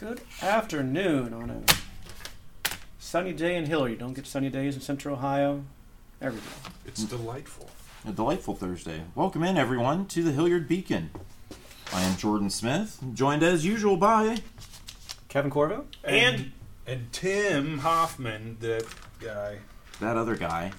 Good afternoon on a sunny day in Hilliard. You don't get sunny days in Central Ohio every day. It's delightful. A delightful Thursday. Welcome in, everyone, to the Hilliard Beacon. I am Jordan Smith, joined as usual by. Kevin Corvo And and Tim Hoffman, that guy. that other guy.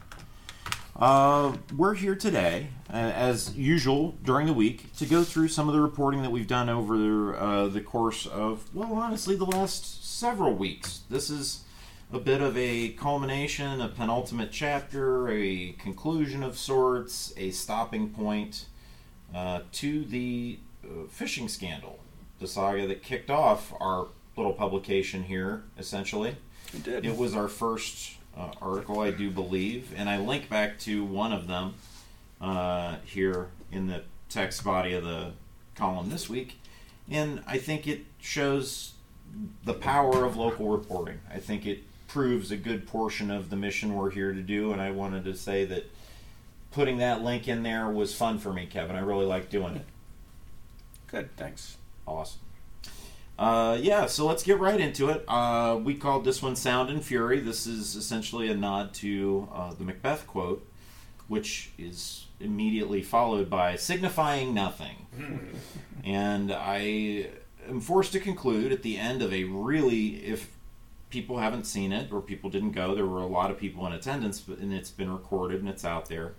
Uh, we're here today, uh, as usual, during the week, to go through some of the reporting that we've done over uh, the course of, well, honestly, the last several weeks. This is a bit of a culmination, a penultimate chapter, a conclusion of sorts, a stopping point uh, to the uh, phishing scandal, the saga that kicked off our little publication here, essentially. You did. It was our first uh, article, I do believe, and I link back to one of them uh, here in the text body of the column this week, and I think it shows the power of local reporting. I think it proves a good portion of the mission we're here to do, and I wanted to say that putting that link in there was fun for me, Kevin. I really like doing it. Good, thanks. Awesome. Uh, yeah, so let's get right into it. Uh, we called this one Sound and Fury. This is essentially a nod to uh, the Macbeth quote, which is immediately followed by signifying nothing. and I am forced to conclude at the end of a really, if people haven't seen it or people didn't go, there were a lot of people in attendance, but, and it's been recorded and it's out there.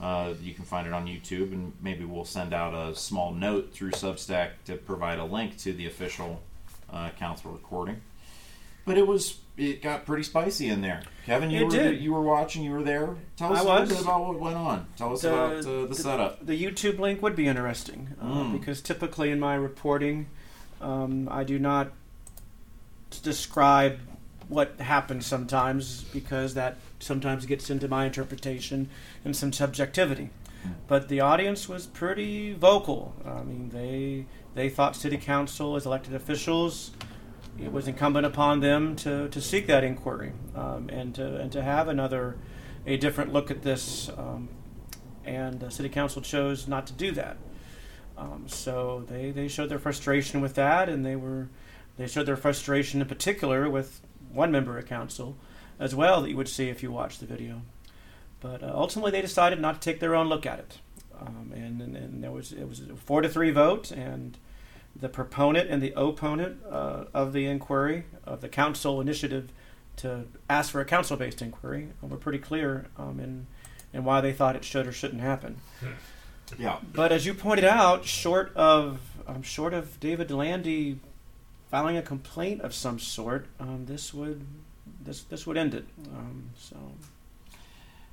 Uh, you can find it on YouTube, and maybe we'll send out a small note through Substack to provide a link to the official uh, council recording. But it was it got pretty spicy in there. Kevin, you It were did. you were watching, you were there. Tell us I a little was. bit about what went on. Tell us about uh, the, setup. The YouTube link would be interesting uh, Mm. because typically in my reporting, um, I do not describe what happens sometimes because that sometimes gets into my interpretation and some subjectivity. But the audience was pretty vocal. I mean, they they thought city council as elected officials, it was incumbent upon them to, to seek that inquiry um, and to and to have another a different look at this. Um, and the city council chose not to do that. Um, so they, they showed their frustration with that, and they were they showed their frustration in particular with one member of council, as well that you would see if you watched the video. But uh, ultimately, they decided not to take their own look at it, um, and, and, and there was it was a four to three vote, and the proponent and the opponent uh, of the inquiry of the council initiative to ask for a council-based inquiry were pretty clear um, in in why they thought it should or shouldn't happen. Yeah. But as you pointed out, short of um, short of David Landy filing a complaint of some sort, um, this would this this would end it. Um, so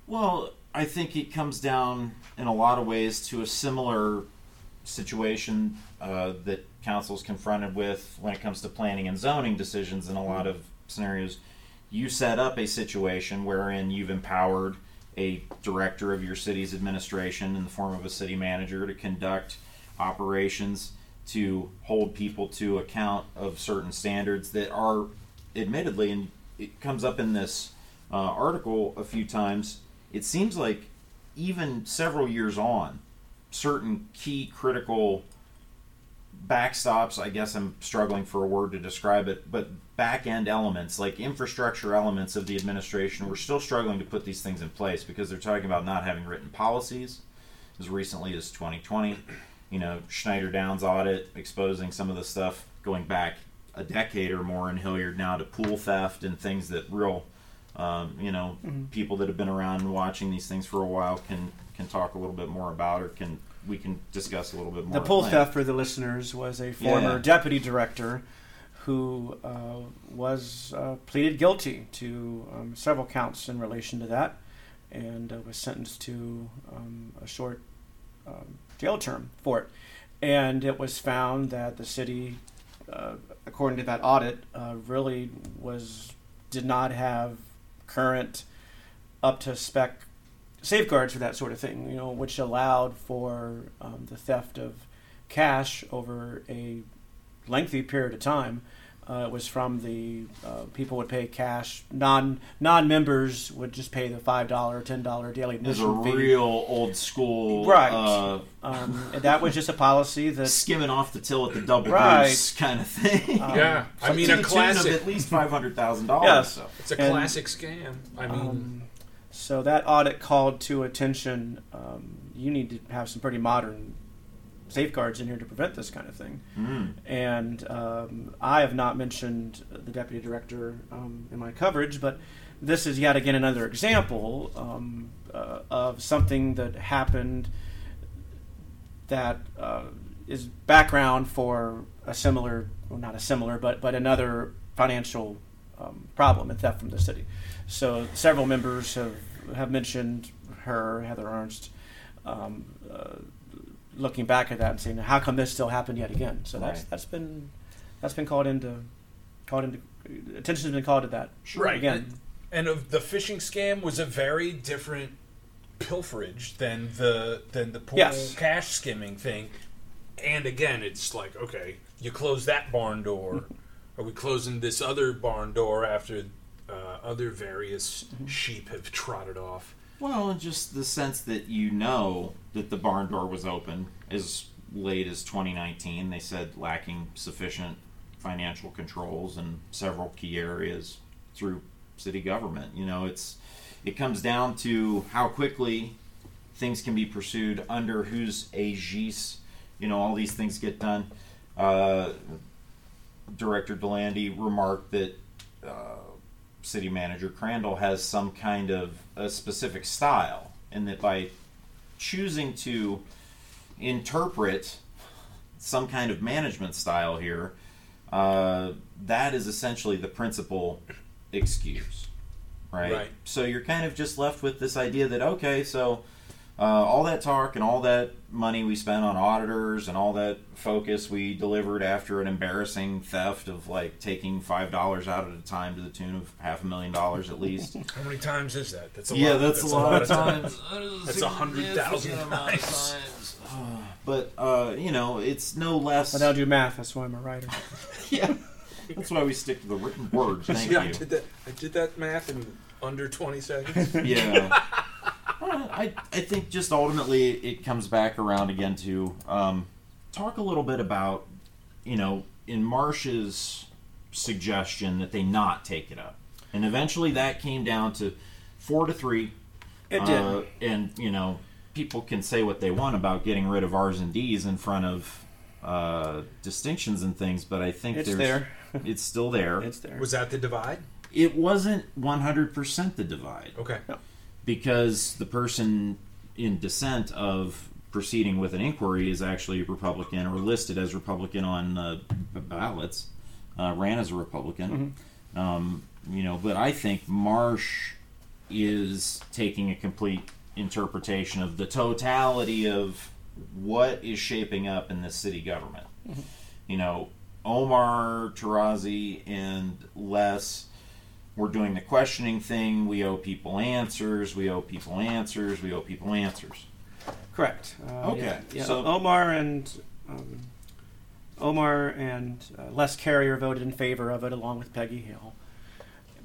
Well, I think it comes down in a lot of ways to a similar situation uh, that council's confronted with when it comes to planning and zoning decisions in a lot of scenarios. You set up a situation wherein you've empowered a director of your city's administration in the form of a city manager to conduct operations to hold people to account of certain standards that are admittedly and it comes up in this uh, article a few times. It seems like even several years on certain key critical backstops i guess i'm struggling for a word to describe it but back end elements like infrastructure elements of the administration we're still struggling to put these things in place because they're talking about not having written policies as recently as 2020 you know schneider downs audit exposing some of the stuff going back a decade or more in hilliard now to pool theft and things that real um, you know people that have been around and watching these things for a while can can talk a little bit more about or can we can discuss a little bit more the pool theft for the listeners was a former Yeah. deputy director who uh, was uh, pleaded guilty to um, several counts in relation to that, and uh, was sentenced to um, a short um, jail term for it. And it was found that the city, uh, according to that audit, uh, really was did not have current up to spec safeguards for that sort of thing, you know, which allowed for um, the theft of cash over a lengthy period of time Uh, it was from the uh, people would pay cash. Non non members would just pay the five dollar or ten dollar daily It was a admission fee. real old school, Right. Uh, Um, and that was just a policy that skimming off the till at the double Right. goose kind of thing. Um, yeah, I So mean to a classic. of at least five hundred thousand dollars. Yes. So. It's a and- classic scam. I mean, Um, so that audit called to attention. Um, you need to have some pretty modern safeguards in here to prevent this kind of thing. Mm. And um, I have not mentioned the deputy director um, in my coverage, but this is yet again another example um, uh, of something that happened that uh, is background for a similar, well, not a similar, but but another financial um, problem and theft from the city. So several members have have mentioned her, Heather Ernst, um, uh, looking back at that and saying, "How come this still happened yet again?" So that's Right. that's been that's been called into called into attention has been called to that. Right. again. and of the phishing scam was a very different pilferage than the than the pool Yes. cash skimming thing. And again, it's like okay, you close that barn door. Are we closing this other barn door after uh, other various sheep have trotted off? Well, just the sense that you know that the barn door was open as late as 2019. They said lacking sufficient financial controls in several key areas through city government. You know, it's it comes down to how quickly things can be pursued under whose aegis. You know, all these things get done. Uh, Director Delande remarked that uh, city manager Crandall has some kind of a specific style, and that by choosing to interpret some kind of management style here, uh, that is essentially the principal excuse, right? Right. So you're kind of just left with this idea that okay, so uh, all that talk and all that money we spent on auditors and all that focus we delivered after an embarrassing theft of like taking five dollars out at a time to the tune of half a million dollars at least. How many times is that? That's a yeah, lot. that's, a lot, of times. That's a hundred thousand times. But uh, you know, it's no less. I don't do math. That's why I'm a writer. yeah, that's why we stick to the written words. Thank yeah, I did that. I did that math in under twenty seconds. yeah. Well, I, I think just ultimately it comes back around again to um, talk a little bit about, you know, in Marsh's suggestion that they not take it up. And eventually that came down to four to three. It did. Uh, and, you know, people can say what they want about getting rid of R's and D's in front of uh, distinctions and things, but I think It's there's, there. it's still there. It's there. Was that the divide? it wasn't 100% the divide Okay. Because the person in dissent of proceeding with an inquiry is actually a Republican or listed as Republican on uh, ballots, uh, ran as a Republican. Um, you know, but I think Marsh is taking a complete interpretation of the totality of what is shaping up in this city government. You know, Omar Tarazi and Les we're doing the questioning thing. We owe people answers. We owe people answers. We owe people answers. Correct. Uh, Okay, Yeah, yeah. so- Omar and um, Omar and uh, Les Carrier voted in favor of it, along with Peggy Hale.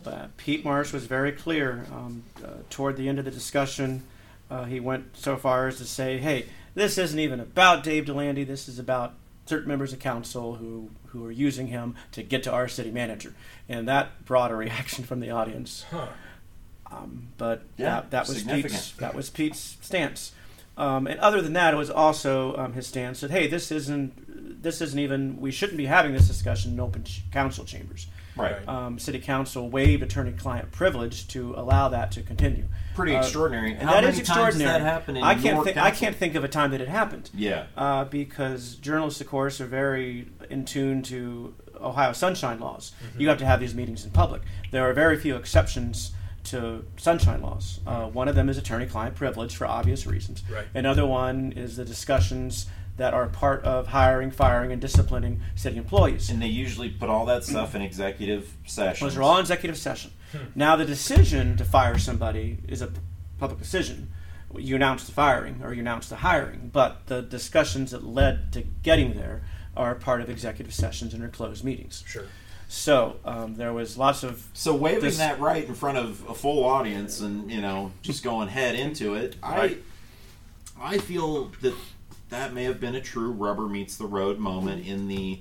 But Pete Marsh was very clear um, uh, toward the end of the discussion. Uh, he went so far as to say, "Hey, this isn't even about Dave Delande. This is about certain members of council who who are using him to get to our city manager." And that brought a reaction from the audience. Huh. Um, but Yeah, that, that was. Pete's that was Pete's stance. Um, and other than that, it was also um, his stance that hey, this isn't this isn't even we shouldn't be having this discussion in open ch- council chambers. Right. Um, City council waived attorney-client privilege to allow that to continue. Pretty Uh, extraordinary. And How that many is times extraordinary. does that happen in I can't your think I council? can't think of a time that it happened. Yeah. Uh, because journalists, of course, are very in tune to Ohio sunshine laws. Mm-hmm. You have to have these meetings in public. There are very few exceptions to sunshine laws. Uh, one of them is attorney-client privilege for obvious reasons. Right. Another one is the discussions that are part of hiring, firing, and disciplining city employees. And they usually put all that stuff in executive sessions. Those are all in executive session. Now, the decision to fire somebody is a public decision. You announce the firing or you announce the hiring, but the discussions that led to getting there are part of executive sessions and are closed meetings. Sure. So um, there was lots of So waving This- that right in front of a full audience and you know just going head into it, Right. I I feel that that may have been a true rubber meets the road moment in the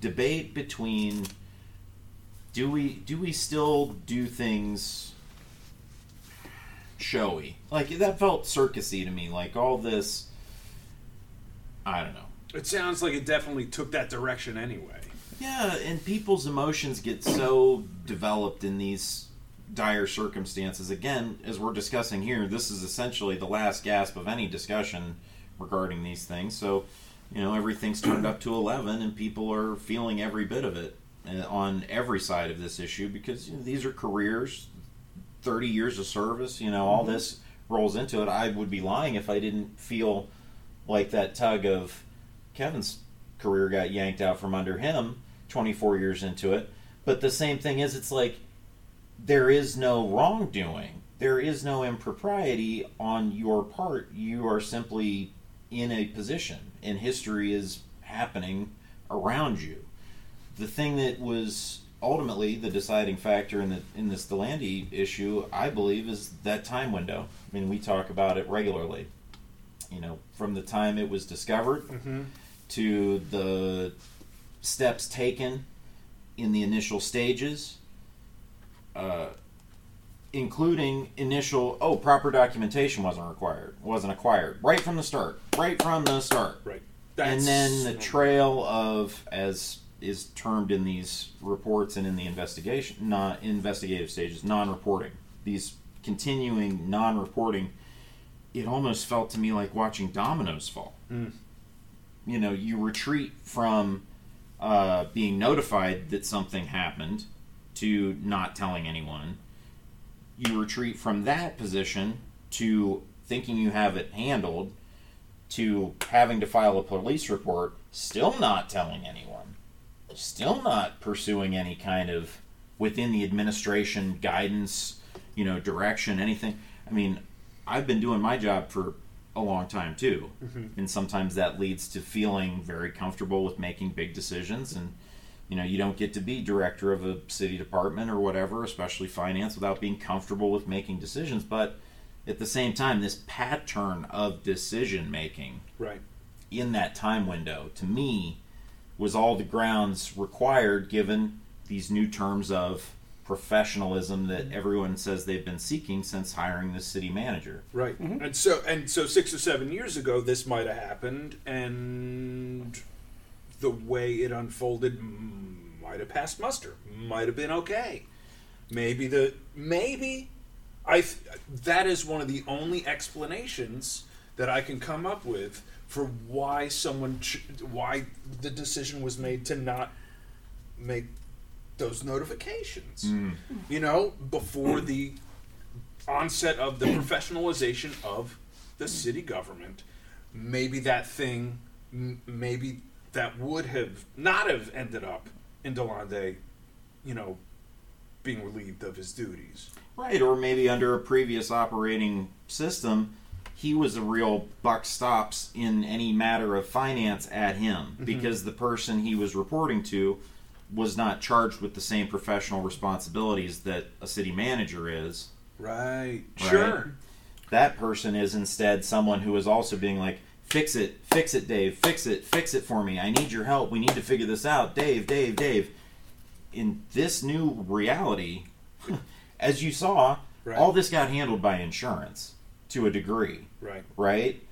debate between do we do we still do things showy like that felt circusy to me like all this I don't know It sounds like it definitely took that direction anyway. Yeah, and people's emotions get so developed in these dire circumstances. Again, as we're discussing here, this is essentially the last gasp of any discussion regarding these things. So, you know, everything's turned up to 11, and people are feeling every bit of it uh, on every side of this issue because you know, these are careers, 30 years of service, you know, all this rolls into it. I would be lying if I didn't feel like that tug of Kevin's career got yanked out from under him 24 years into it. But the same thing is, it's like there is no wrongdoing, there is no impropriety on your part. You are simply in a position, and history is happening around you. The thing that was ultimately the deciding factor in the in this Delande issue, I believe, is that time window. I mean, we talk about it regularly. You know, from the time it was discovered Mm-hmm. to the steps taken in the initial stages, uh, including initial oh proper documentation wasn't required wasn't acquired right from the start right from the start Right. and then the trail of as is termed in these reports and in the investigation not investigative stages non-reporting these continuing non-reporting it almost felt to me like watching dominoes fall Mm. you know you retreat from uh, being notified that something happened to not telling anyone you retreat from that position to thinking you have it handled to having to file a police report still not telling anyone still not pursuing any kind of within the administration guidance you know direction anything. I mean i've been doing my job for a long time too. Mm-hmm. And sometimes that leads to feeling very comfortable with making big decisions and you know you don't get to be director of a city department or whatever especially finance without being comfortable with making decisions but at the same time this pattern of decision making right. in that time window to me was all the grounds required given these new terms of professionalism that mm-hmm. everyone says they've been seeking since hiring the city manager. Right. Mm-hmm. And so and so six or seven years ago this might have happened and the way it unfolded mm, might have passed muster. Might have been okay. Maybe the maybe I that is one of the only explanations that I can come up with for why someone ch- why the decision was made to not make those notifications. You know, before the onset of the professionalization of the city government, maybe that thing, m- maybe that would have not have ended up in Delande, you know, being relieved of his duties. Right, or maybe under a previous operating system, he was a real buck stops in any matter of finance at him mm-hmm. because the person he was reporting to was not charged with the same professional responsibilities that a city manager is. Right. Right. Sure. That person is instead someone who is also being like, fix it, fix it, Dave, fix it, fix it for me. I need your help. We need to figure this out. Dave, Dave, Dave. In this new reality, as you saw, Right. all this got handled by insurance to a degree, Right. right?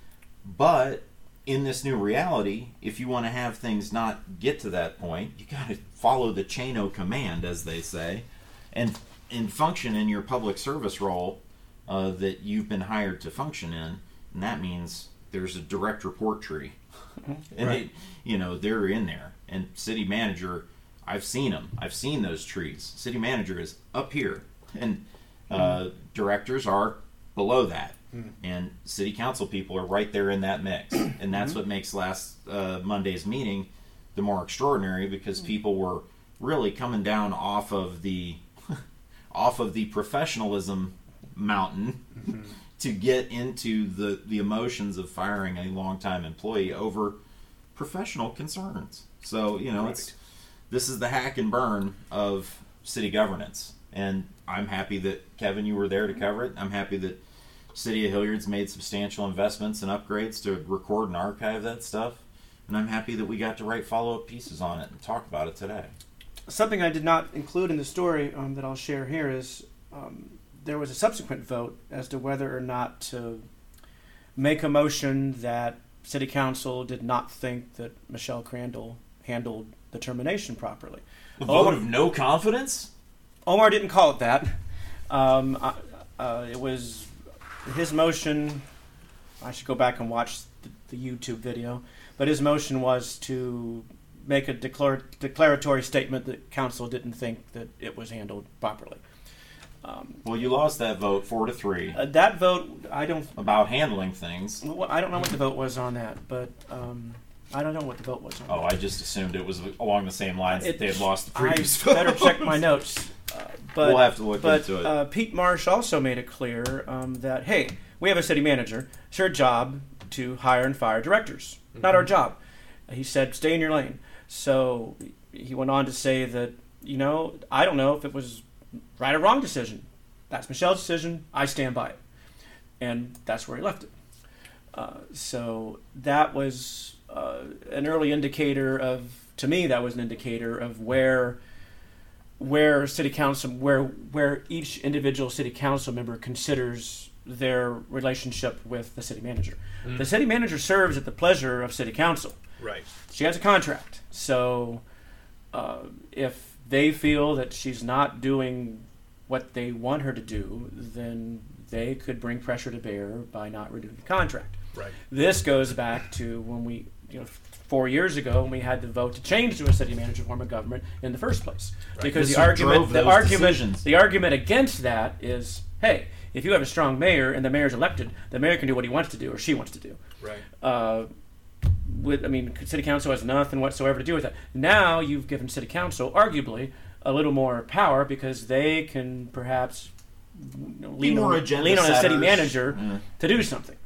But in this new reality, if you want to have things not get to that point, you got to follow the chain of command, as they say, and and function in your public service role uh, that you've been hired to function in, and that means there's a direct report tree, and Right. they, you know they're in there. And city manager, I've seen them. I've seen those trees. City manager is up here, and uh, directors are below that, and city council people are right there in that mix. And that's what makes last uh, Monday's meeting the more extraordinary because people were really coming down off of the off of the professionalism mountain to get into the the emotions of firing a longtime employee over professional concerns. So you know it's this is the hack and burn of city governance. And I'm happy that Kevin, you were there to cover it. I'm happy that City of Hilliard's made substantial investments and upgrades to record and archive that stuff. And I'm happy that we got to write follow up pieces on it and talk about it today. Something I did not include in the story um, that I'll share here is um, there was a subsequent vote as to whether or not to make a motion that City Council did not think that Michelle Crandall handled the termination properly. A vote of no confidence? Omar didn't call it that. Um, uh, uh, it was his motion. I should go back and watch the, the YouTube video. But his motion was to make a declar- declaratory statement that council didn't think that it was handled properly. Um, Well, you lost that vote four to three uh, that vote, I don't, about handling things. well, I don't know what the vote was on that, but um, I don't know what the vote was on. Oh, I just assumed it was along the same lines that they had lost the I previous vote. better check my notes. Uh, but we'll have to look but into it. uh, Pete Marsh also made it clear um, that hey, we have a city manager. It's her job to hire and fire directors, not our job. He said, "Stay in your lane." So he went on to say that you know I don't know if it was right or wrong decision. That's Michelle's decision. I stand by it, and that's where he left it. Uh, so that was uh, an early indicator of, to me, that was an indicator of where where city council where where each individual city council member considers their relationship with the city manager. The city manager serves at the pleasure of city council. Right. She has a contract, so uh, if they feel that she's not doing what they want her to do, then they could bring pressure to bear by not renewing the contract. Right. This goes back to when we, you know, four years ago when we had the vote to change to a city manager form of government in the first place. Right. Because This the argument, the argument, decisions. the argument against that is, hey, if you have a strong mayor and the mayor's elected, the mayor can do what he wants to do or she wants to do. Right. Uh, with, I mean, city council has nothing whatsoever to do with it. Now you've given city council, arguably, a little more power because they can perhaps you know, lean, more on, lean on a city manager Yeah. to do something.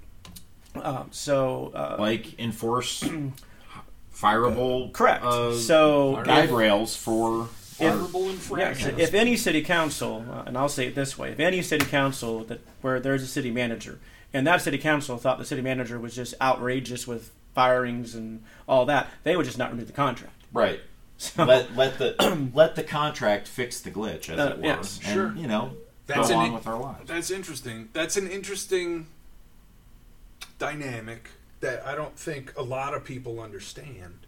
Um, so, uh, like enforce fireable correct. uh, so, guide if- rails for Honorable Yes, infractions. if any city council, uh, and I'll say it this way, if any city council that where there's a city manager, and that city council thought the city manager was just outrageous with firings and all that, they would just not renew the contract. right. So, let let the let the contract fix the glitch as Uh, it were, yes, and sure. you know That's go an on with our lives. That's interesting. That's an interesting dynamic that I don't think a lot of people understand.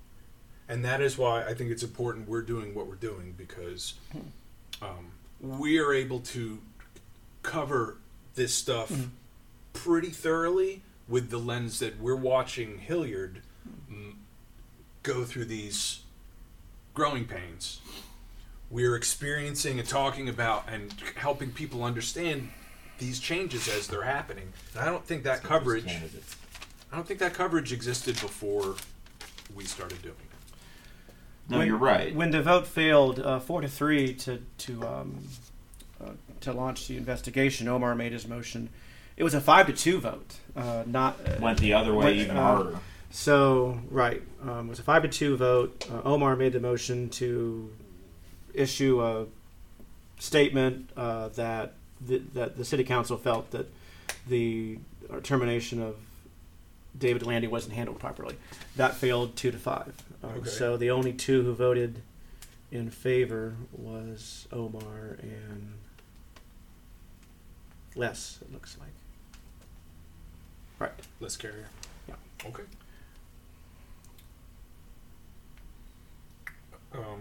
And that is why I think it's important we're doing what we're doing because um, we are able to cover this stuff pretty thoroughly with the lens that we're watching Hilliard go through these growing pains. We're experiencing and talking about and helping people understand these changes as they're happening. And I don't think that coverage I don't think that coverage existed before we started doing it. No, when- you're right. When the vote failed uh, four to three to to um, uh, to launch the investigation, Omar made his motion. It was a five to two vote, uh, not uh, Went the other way went, even uh, harder. So right, um, it was a five to two vote. Uh, Omar made the motion to issue a statement uh, that the, that the city council felt that the uh, termination of David Landy wasn't handled properly. That failed two to five. Uh, Okay. So the only two who voted in favor was Omar and Les. It looks like. Right. Les Carrier. Yeah. Okay. Um,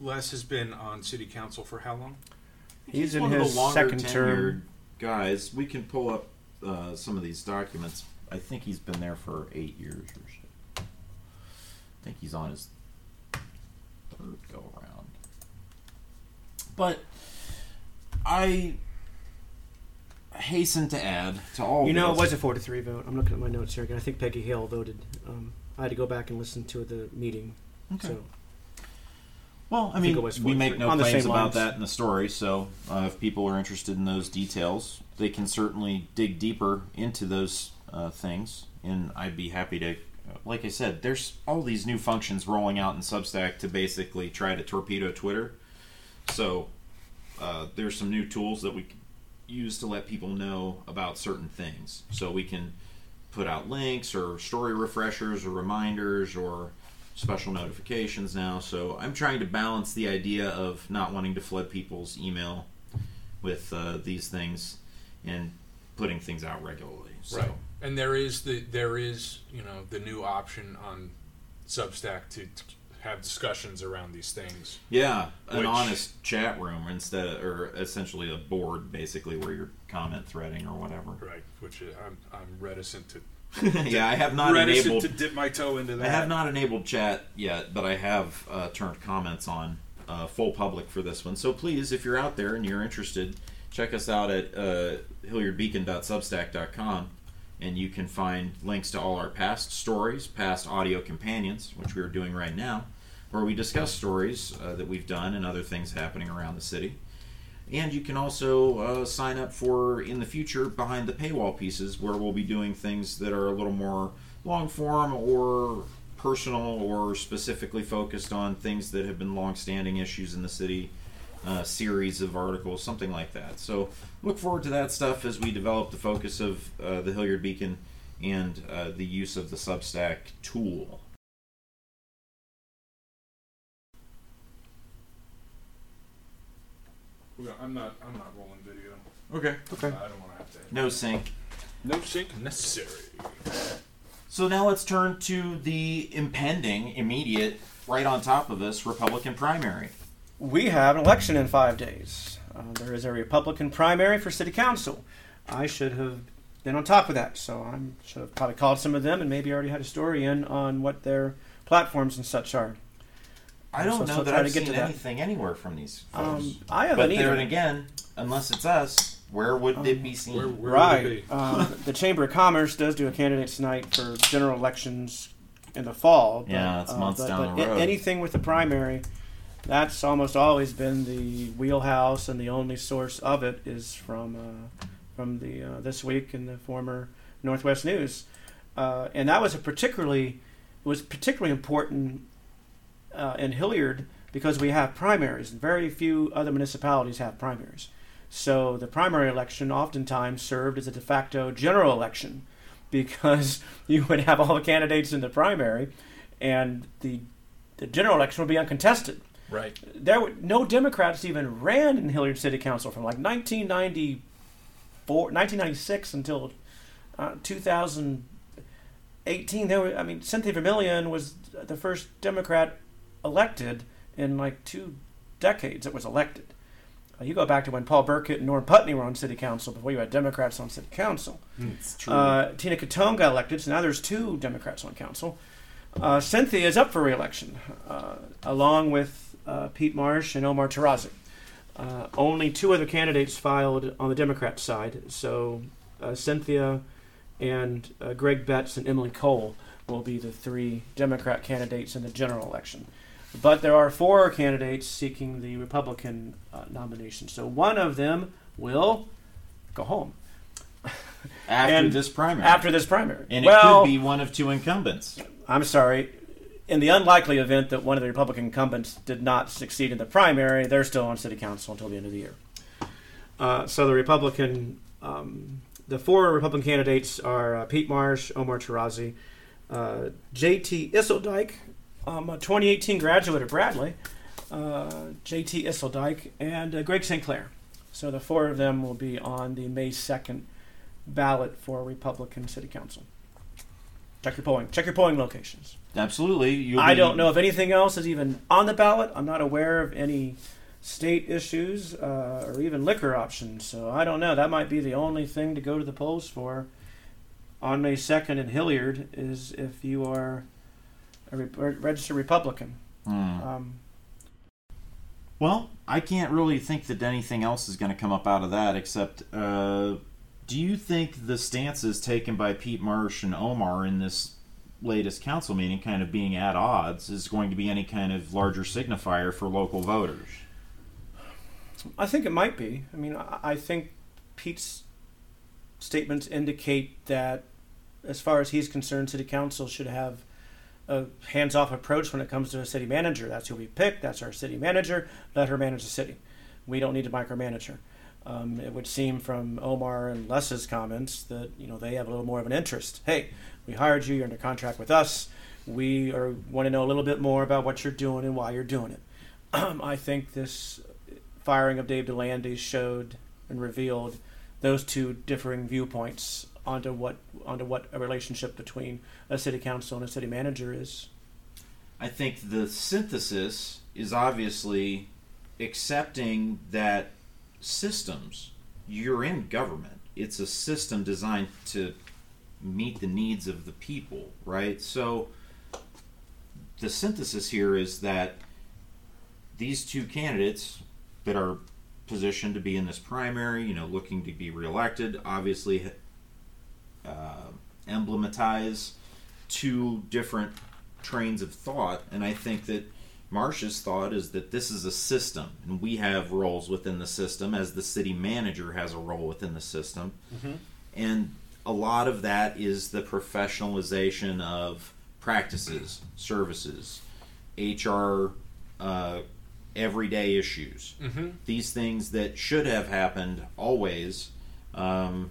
Les has been on city council for how long? He's in one his of the longer second tenured term. Guys, we can pull up uh, some of these documents. I think he's been there for eight years or so. I think he's on his third go around. But I hasten to add to all. You know, it was a four to three vote. I'm looking at my notes here again. I think Peggy Hale voted. Um, I had to go back and listen to the meeting. Okay. So Well, I think mean, we make no claims about lines. that in the story, so uh, if people are interested in those details, they can certainly dig deeper into those uh, things, and I'd be happy to like I said, there's all these new functions rolling out in Substack to basically try to torpedo Twitter. So uh, there's some new tools that we can use to let people know about certain things. So we can put out links or story refreshers or reminders or special notifications now. So I'm trying to balance the idea of not wanting to flood people's email with uh, these things and putting things out regularly. So. Right. And there is the there is you know the new option on Substack to, to have discussions around these things. Yeah, an Which- honest chat room instead, of, or essentially a board, basically where you're comment threading or whatever. Right. Which uh, I'm I'm reticent to yeah, I have not reticent enabled. to dip my toe into that. I have not enabled chat yet, but I have uh, turned comments on uh, full public for this one. So please, if you're out there and you're interested, check us out at uh, hilliardbeacon.substack.com, and you can find links to all our past stories, past audio companions, which we are doing right now, where we discuss stories uh, that we've done and other things happening around the city. And you can also uh, sign up for in the future behind the paywall pieces, where we'll be doing things that are a little more long form or personal or specifically focused on things that have been long standing issues in the city, uh, series of articles, something like that. So look forward to that stuff as we develop the focus of uh, the Hilliard Beacon and uh, the use of the Substack tool. I'm not I'm not rolling video. Okay. Okay. I don't want to have to. No sync. No sync necessary. So now let's turn to the impending, immediate, right on top of us Republican primary. We have an election in five days. Uh, there is a Republican primary for city council. I should have been on top of that, so I should have probably called some of them and maybe already had a story in on what their platforms and such are. I don't So- know that I've to get seen to that. anything anywhere from these folks. Um, I haven't there either. again, unless it's us, where would it be seen? Where, where would it right. be? Um, the Chamber of Commerce does do a candidates night for general elections in the fall. But, Yeah, it's months but, down but the a- road. anything with the primary, that's almost always been the wheelhouse, and the only source of it is from uh, from the uh, this week in the former Northwest News, uh, and that was a particularly was particularly important uh, in Hilliard because we have primaries, and very few other municipalities have primaries. So the primary election oftentimes served as a de facto general election because you would have all the candidates in the primary, and the the general election would be uncontested. Right. There were no Democrats even ran in Hilliard City Council from like 1994, 1996 until uh, 2018. There were, I mean, Cynthia Vermillion was the first Democrat elected in like two decades It was elected. Uh, you go back to when Paul Burkett and Norm Putney were on city council before you had Democrats on city council. It's true. Uh, Tina Cottone got elected, so now there's two Democrats on council. Uh, Cynthia is up for reelection, uh, along with uh, Pete Marsh and Omar Tarazi. Uh, only two other candidates filed on the Democrat side, so uh, Cynthia and uh, Greg Betts and Emily Cole will be the three Democrat candidates in the general election. But there are four candidates seeking the Republican uh, nomination, so one of them will go home after and this primary. after this primary. and well, it could be one of two incumbents. I'm sorry. In the unlikely event that one of the Republican incumbents did not succeed in the primary, they're still on city council until the end of the year. Uh, so the Republican, um, the four Republican candidates are uh, Pete Marsh, Omar Tarazi, uh, J.T. Isseldike, um, a 2018 graduate of Bradley, uh, J.T. Isseldike, and uh, Greg St. Clair. So the four of them will be on the May 2nd ballot for Republican City Council. Check your polling. Check your polling locations. Absolutely. You'll I be- don't know if anything else is even on the ballot. I'm not aware of any state issues uh, or even liquor options. So I don't know. That might be the only thing to go to the polls for on May 2nd in Hilliard is if you are a re- registered Republican. Hmm. Um, Well, I can't really think that anything else is going to come up out of that except. Uh, do you think the stances taken by Pete Marsh and Omar in this latest council meeting, kind of being at odds, is going to be any kind of larger signifier for local voters? I think it might be. I mean, I, I think Pete's statements indicate that as far as he's concerned, city council should have a hands-off approach when it comes to a city manager. That's who we pick. That's our city manager. Let her manage the city. We don't need to micromanage her. Um, it would seem from Omar and Les's comments that you know they have a little more of an interest. Hey, we hired you. You're under contract with us. We are want to know a little bit more about what you're doing and why you're doing it. I think this firing of Dave Delande showed and revealed those two differing viewpoints onto what onto what a relationship between a city council and a city manager is. I think the synthesis is obviously accepting that systems you're in government. It's a system designed to meet the needs of the people, right? So the synthesis here is that these two candidates that are positioned to be in this primary, you know, looking to be reelected, obviously uh, emblematize two different trains of thought. And I think that Marsh's thought is that this is a system, and we have roles within the system, as the city manager has a role within the system. Mm-hmm. And a lot of that is the professionalization of practices, services, HR, uh, everyday issues. Mm-hmm. These things that should have happened always um,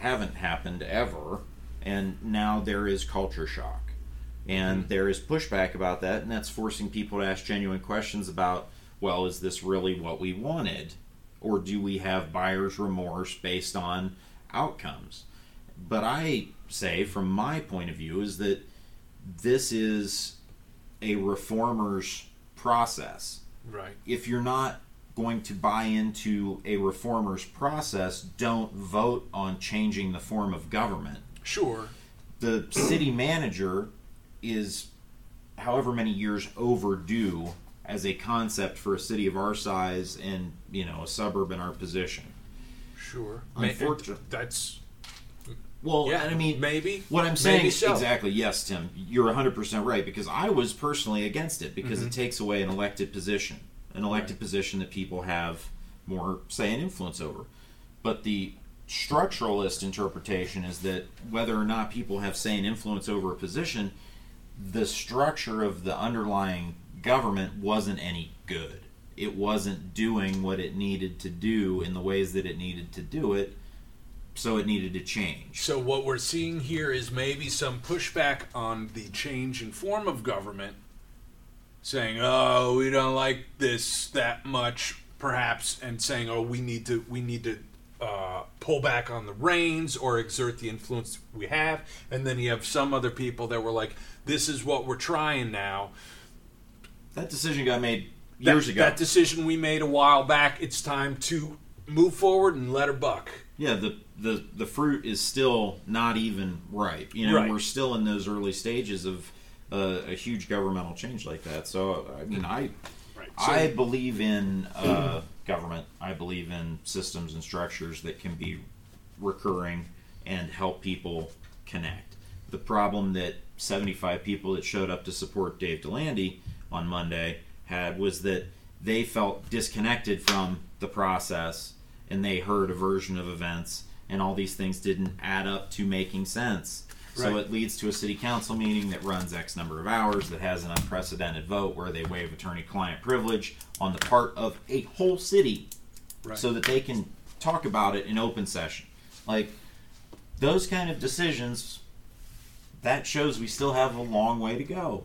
haven't happened ever, and now there is culture shock. And mm-hmm. there is pushback about that, and that's forcing people to ask genuine questions about well, is this really what we wanted? Or do we have buyer's remorse based on outcomes? But I say, from my point of view, is that this is a reformer's process. Right. If you're not going to buy into a reformer's process, don't vote on changing the form of government. Sure. The city manager is however many years overdue as a concept for a city of our size and you know a suburb in our position. Sure. Unfortunate- That's Well, yeah. I mean, maybe What I'm saying Maybe so. exactly, yes, Tim, you're 100% right because I was personally against it because Mm-hmm. it takes away an elected position, an elected position that people have more say and influence over. But the structuralist interpretation is that whether or not people have say and influence over a position, the structure of the underlying government wasn't any good. It wasn't doing what it needed to do in the ways that it needed to do it, so it needed to change. So what we're seeing here is maybe some pushback on the change in form of government, saying, "Oh, we don't like this that much," perhaps, and saying, "Oh, we need to we need to uh, pull back on the reins or exert the influence we have." And then you have some other people that were like, "This is what we're trying now." That decision got made That- years ago. that decision we made a while back. It's time to move forward and let her buck. yeah, the, the the fruit is still not even ripe. You know, Right. we're still in those early stages of uh, a huge governmental change like that. So, I mean, I Right. I believe in uh, government. I believe in systems and structures that can be recurring and help people connect. The problem that 75 people that showed up to support Dave Delande on Monday had was that they felt disconnected from the process and they heard a version of events and all these things didn't add up to making sense. So Right. it leads to a city council meeting that runs X number of hours that has an unprecedented vote where they waive attorney client privilege on the part of a whole city Right. so that they can talk about it in open session. Like those kind of decisions, that shows we still have a long way to go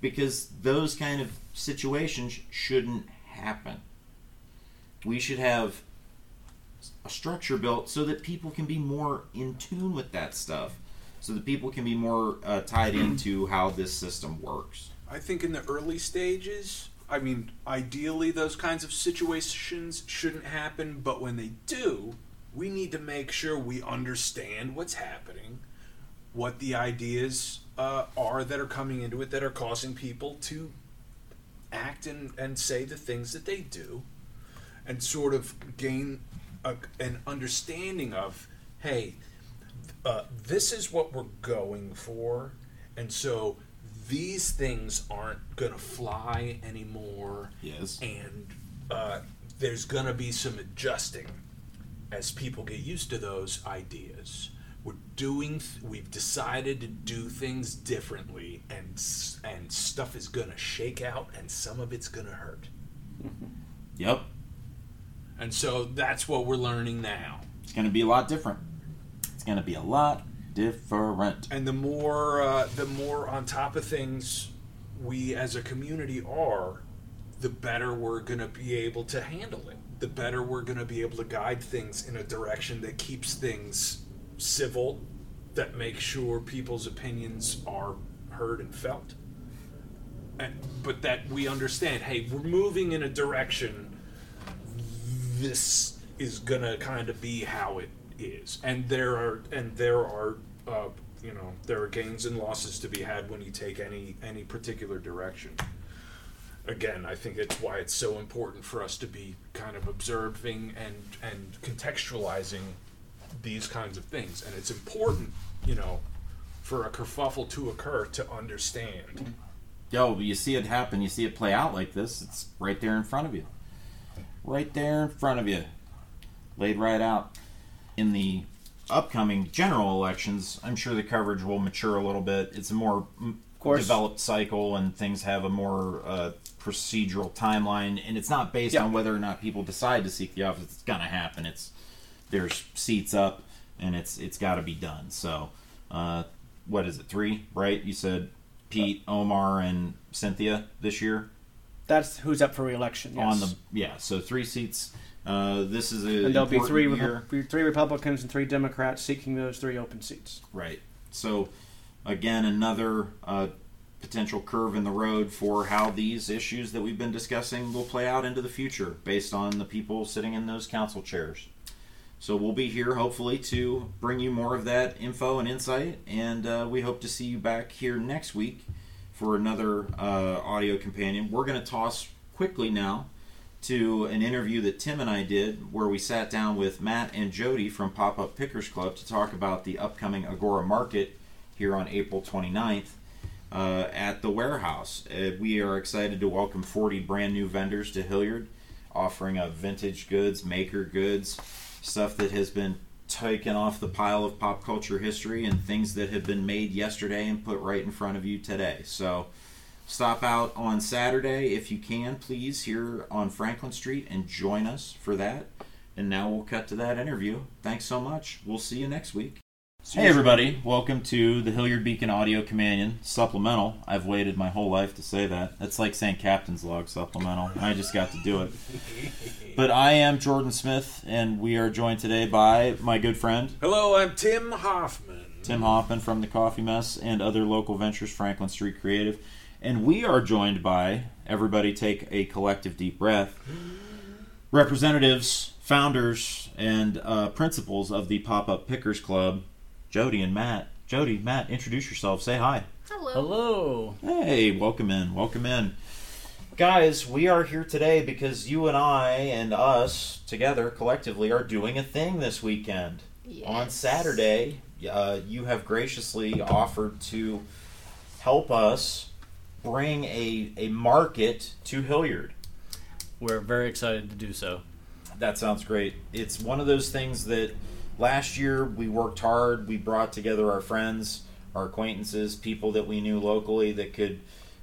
because those kind of situations shouldn't happen. We should have a structure built so that people can be more in tune with that stuff, so that people can be more uh, tied into how this system works. I think in the early stages, I mean, ideally those kinds of situations shouldn't happen, but when they do, we need to make sure we understand what's happening, what the ideas uh, are that are coming into it that are causing people to act and, and say the things that they do, and sort of gain a, an understanding of, hey, uh, this is what we're going for, and so these things aren't gonna fly anymore, Yes. and uh, there's gonna be some adjusting as people get used to those ideas. we're doing th- we've decided to do things differently and s- and stuff is going to shake out and some of it's going to hurt Yep. and so that's what we're learning now It's going to be a lot different. It's going to be a lot different. and the more uh, the more on top of things we as a community are the better we're going to be able to handle it the better we're going to be able to guide things in a direction that keeps things civil that makes sure people's opinions are heard and felt and, but that we understand hey we're moving in a direction this is gonna kind of be how it is and there are and there are uh, you know there are gains and losses to be had when you take any any particular direction again i think it's why it's so important for us to be kind of observing and and contextualizing these kinds of things and it's important you know for a kerfuffle to occur to understand Yo, you see it happen, you see it play out like this, it's right there in front of you. Right there in front of you. Laid right out. In the upcoming general elections, I'm sure the coverage will mature a little bit. It's a more mm, developed cycle and things have a more uh, procedural timeline and it's not based Yeah. on whether or not people decide to seek the office. It's gonna happen. It's there's seats up and it's it's got to be done. So, uh, what is it? Three, right? You said Pete, Omar, and Cynthia this year That's who's up for reelection. Yes. on the yeah. So three seats. Uh, this is a and there'll be three year. Three Republicans and three Democrats seeking those three open seats. Right. So, again, another uh, potential curve in the road for how these issues that we've been discussing will play out into the future based on the people sitting in those council chairs. So, we'll be here hopefully to bring you more of that info and insight, and uh, we hope to see you back here next week for another uh, audio companion. We're going to toss quickly now to an interview that Tim and I did where we sat down with Matt and Jody from Pop Up Pickers Club to talk about the upcoming Agora Market here on April 29th uh, at the warehouse. Uh, we are excited to welcome 40 brand new vendors to Hilliard, offering up vintage goods, maker goods, stuff that has been taken off the pile of pop culture history, and things that have been made yesterday and put right in front of you today. So, Stop out on Saturday if you can, please, here on Franklin Street and join us for that. And now we'll cut to that interview. Thanks so much. We'll see you next week. Hey, everybody. Welcome to the Hilliard Beacon Audio Companion Supplemental. I've waited my whole life to say that. That's like saying Captain's Log Supplemental. I just got to do it. But I am Jordan Smith, and we are joined today by my good friend hello i'm tim hoffman Tim Hoffman from the Coffee Mess and other local ventures, Franklin Street Creative. And we are joined by everybody take a collective deep breath. Representatives, founders, and uh, principals of the Pop Up Pickers Club, Jody and Matt. Jody, Matt, introduce yourself. Say hi. Hello. Hello. Hey, welcome in. Welcome in. Guys, we are here today because you and I and us together collectively are doing a thing this weekend. Yes. On Saturday, uh, you have graciously offered to help us bring a, a market to Hilliard. We're very excited to do so. That sounds great. It's one of those things that last year we worked hard. We brought together our friends, our acquaintances, people that we knew locally that could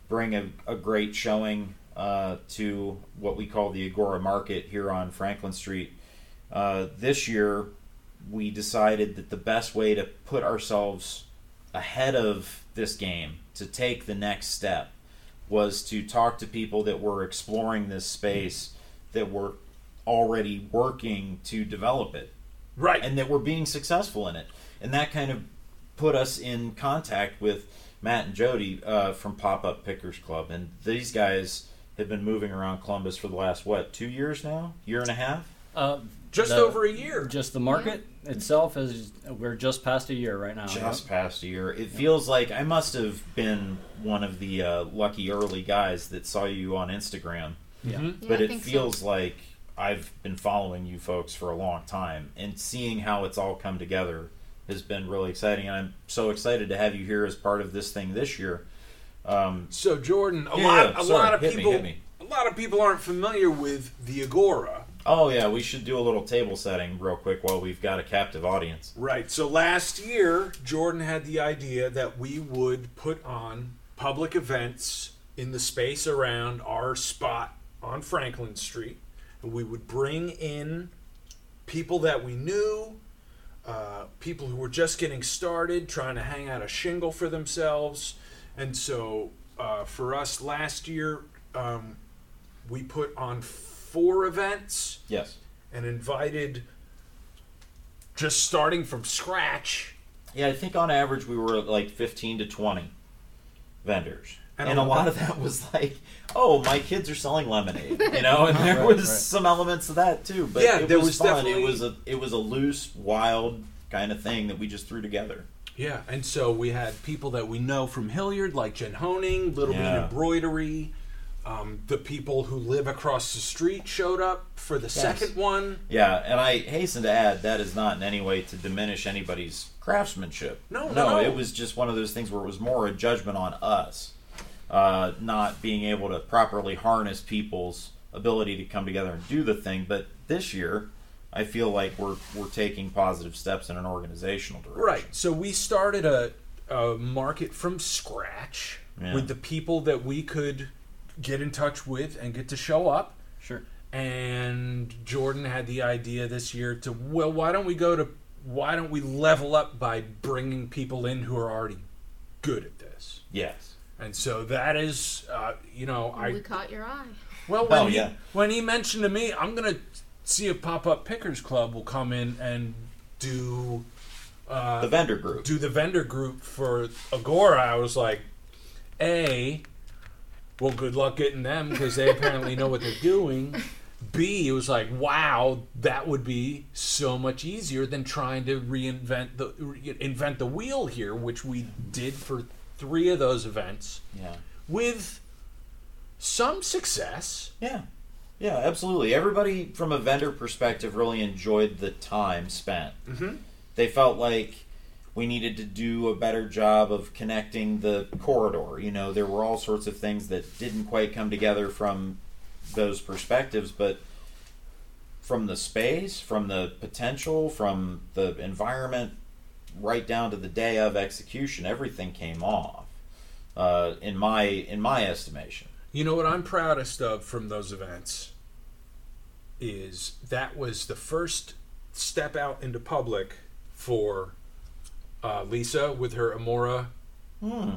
bring a, a great showing uh, to what we call the Agora Market here on Franklin Street. Uh, this year, we decided that the best way to put ourselves ahead of this game, to take the next step, was to talk to people that were exploring this space, that were already working to develop it right and that we're being successful in it. And that kind of put us in contact with Matt and Jody uh, from Pop Up Pickers Club. And these guys have been moving around Columbus for the last, what, two years now? Year and a half? Uh, just the- over a year Just the market itself is we're just past a year right now. Just past a year. It feels like I must have been one of the uh, lucky early guys that saw you on Instagram. Yeah. Mhm. Yeah, but I it think so. feels like I've been following you folks for a long time, and seeing how it's all come together has been really exciting. And I'm so excited to have you here as part of this thing this year. Um, So Jordan, a Yeah, lot, yeah, a sorry. lot of Hit me, people, hit me. a lot of people aren't familiar with the Agora, Oh yeah, we should do a little table setting real quick while we've got a captive audience. Right. So last year, Jordan had the idea that we would put on public events in the space around our spot on Franklin Street. And we would bring in people that we knew, uh, people who were just getting started, trying to hang out a shingle for themselves. And so uh, for us last year, um, we put on four events Yes. and invited just starting from scratch Yeah, I think on average we were like 15 to 20 vendors. And And, a lot of that was like, oh, my kids are selling lemonade, you know, and there Right, was right. some elements of that too. But Yeah, it there was, was fun. definitely- It was a it was a loose, wild kind of thing that we just threw together. Yeah, and so we had people that we know from Hilliard, like Jen Honing, Little Bean Embroidery. Um, the people who live across the street showed up for the second one. Yeah, and I hasten to add that is not in any way to diminish anybody's craftsmanship. No, no, no, no. it was just one of those things where it was more a judgment on us, uh, not being able to properly harness people's ability to come together and do the thing. But this year, I feel like we're we're taking positive steps in an organizational direction. Right. So we started a, a market from scratch Yeah. with the people that we could get in touch with and get to show up. Sure. and Jordan had the idea this year to well why don't we go to why don't we level up by bringing people in who are already good at this Yes. and so that is uh, you know we I we caught your eye. well when Oh, he yeah. when he mentioned to me I'm gonna see if Pop Up Pickers Club will come in and do uh, The vendor group. do the vendor group for Agora, I was like, A, well, good luck getting them because they apparently know what they're doing. B, it was like, wow, that would be so much easier than trying to reinvent the re- invent the wheel here, which we did for three of those events Yeah. with some success. Yeah. Yeah, absolutely. Everybody from a vendor perspective really enjoyed the time spent. Mhm. They felt like we needed to do a better job of connecting the corridor. You know, there were all sorts of things that didn't quite come together from those perspectives, but from the space, from the potential, from the environment, right down to the day of execution, everything came off. Uh, in my in my estimation. You know what I'm proudest of from those events is that was the first step out into public for uh, Lisa with her Amora Hmm.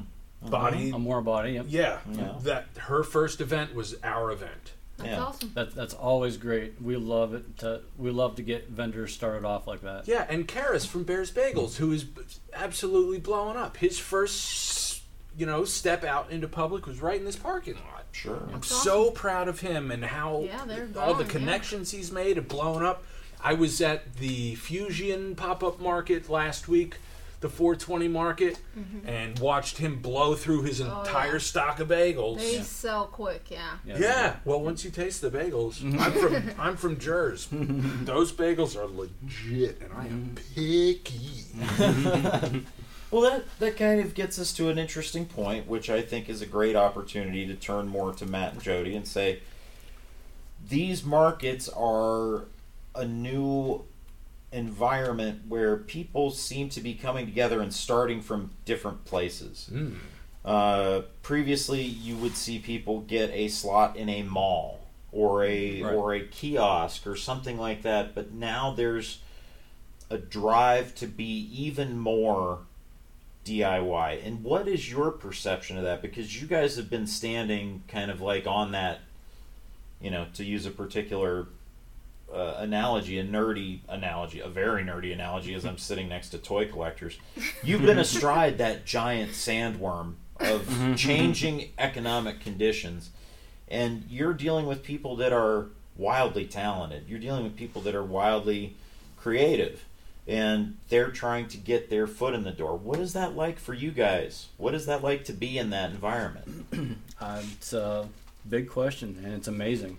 body. A more body. Yep. Yeah, Yeah. that her first event was our event. That's Yeah. awesome. That, that's always great. We love it. To, we love to get vendors started off like that. Yeah, and Karis from Bears Bagels, who is absolutely blowing up. His first, you know, step out into public was right in this parking lot. Sure. I'm That's so proud of him and how Yeah, they're all the growing, yeah. connections he's made have blown up. I was at the Fusion pop up market last week, the 420 market, mm-hmm. and watched him blow through his Mm-hmm. Oh, entire yeah. stock of bagels. They sell quick, yeah. Yeah. Well, once you taste the bagels, mm-hmm. I'm from I'm from Jersey. Mm-hmm. Those bagels are legit, and I am picky. Well, that that kind of gets us to an interesting point, which I think is a great opportunity to turn more to Matt and Jody and say these markets are a new environment where people seem to be coming together and starting from different places. Mm. Uh, previously, you would see people get a slot in a mall or a Right. or a kiosk or something like that, but now there's a drive to be even more DIY. And what is your perception of that? Because you guys have been standing kind of like on that, you know, to use a particular uh, analogy, a nerdy analogy, a very nerdy analogy, as I'm sitting next to toy collectors. You've been astride that giant sandworm of changing economic conditions, and you're dealing with people that are wildly talented. You're dealing with people that are wildly creative, and they're trying to get their foot in the door. What is that like for you guys? What is that like to be in that environment? Uh, it's a big question, and it's amazing.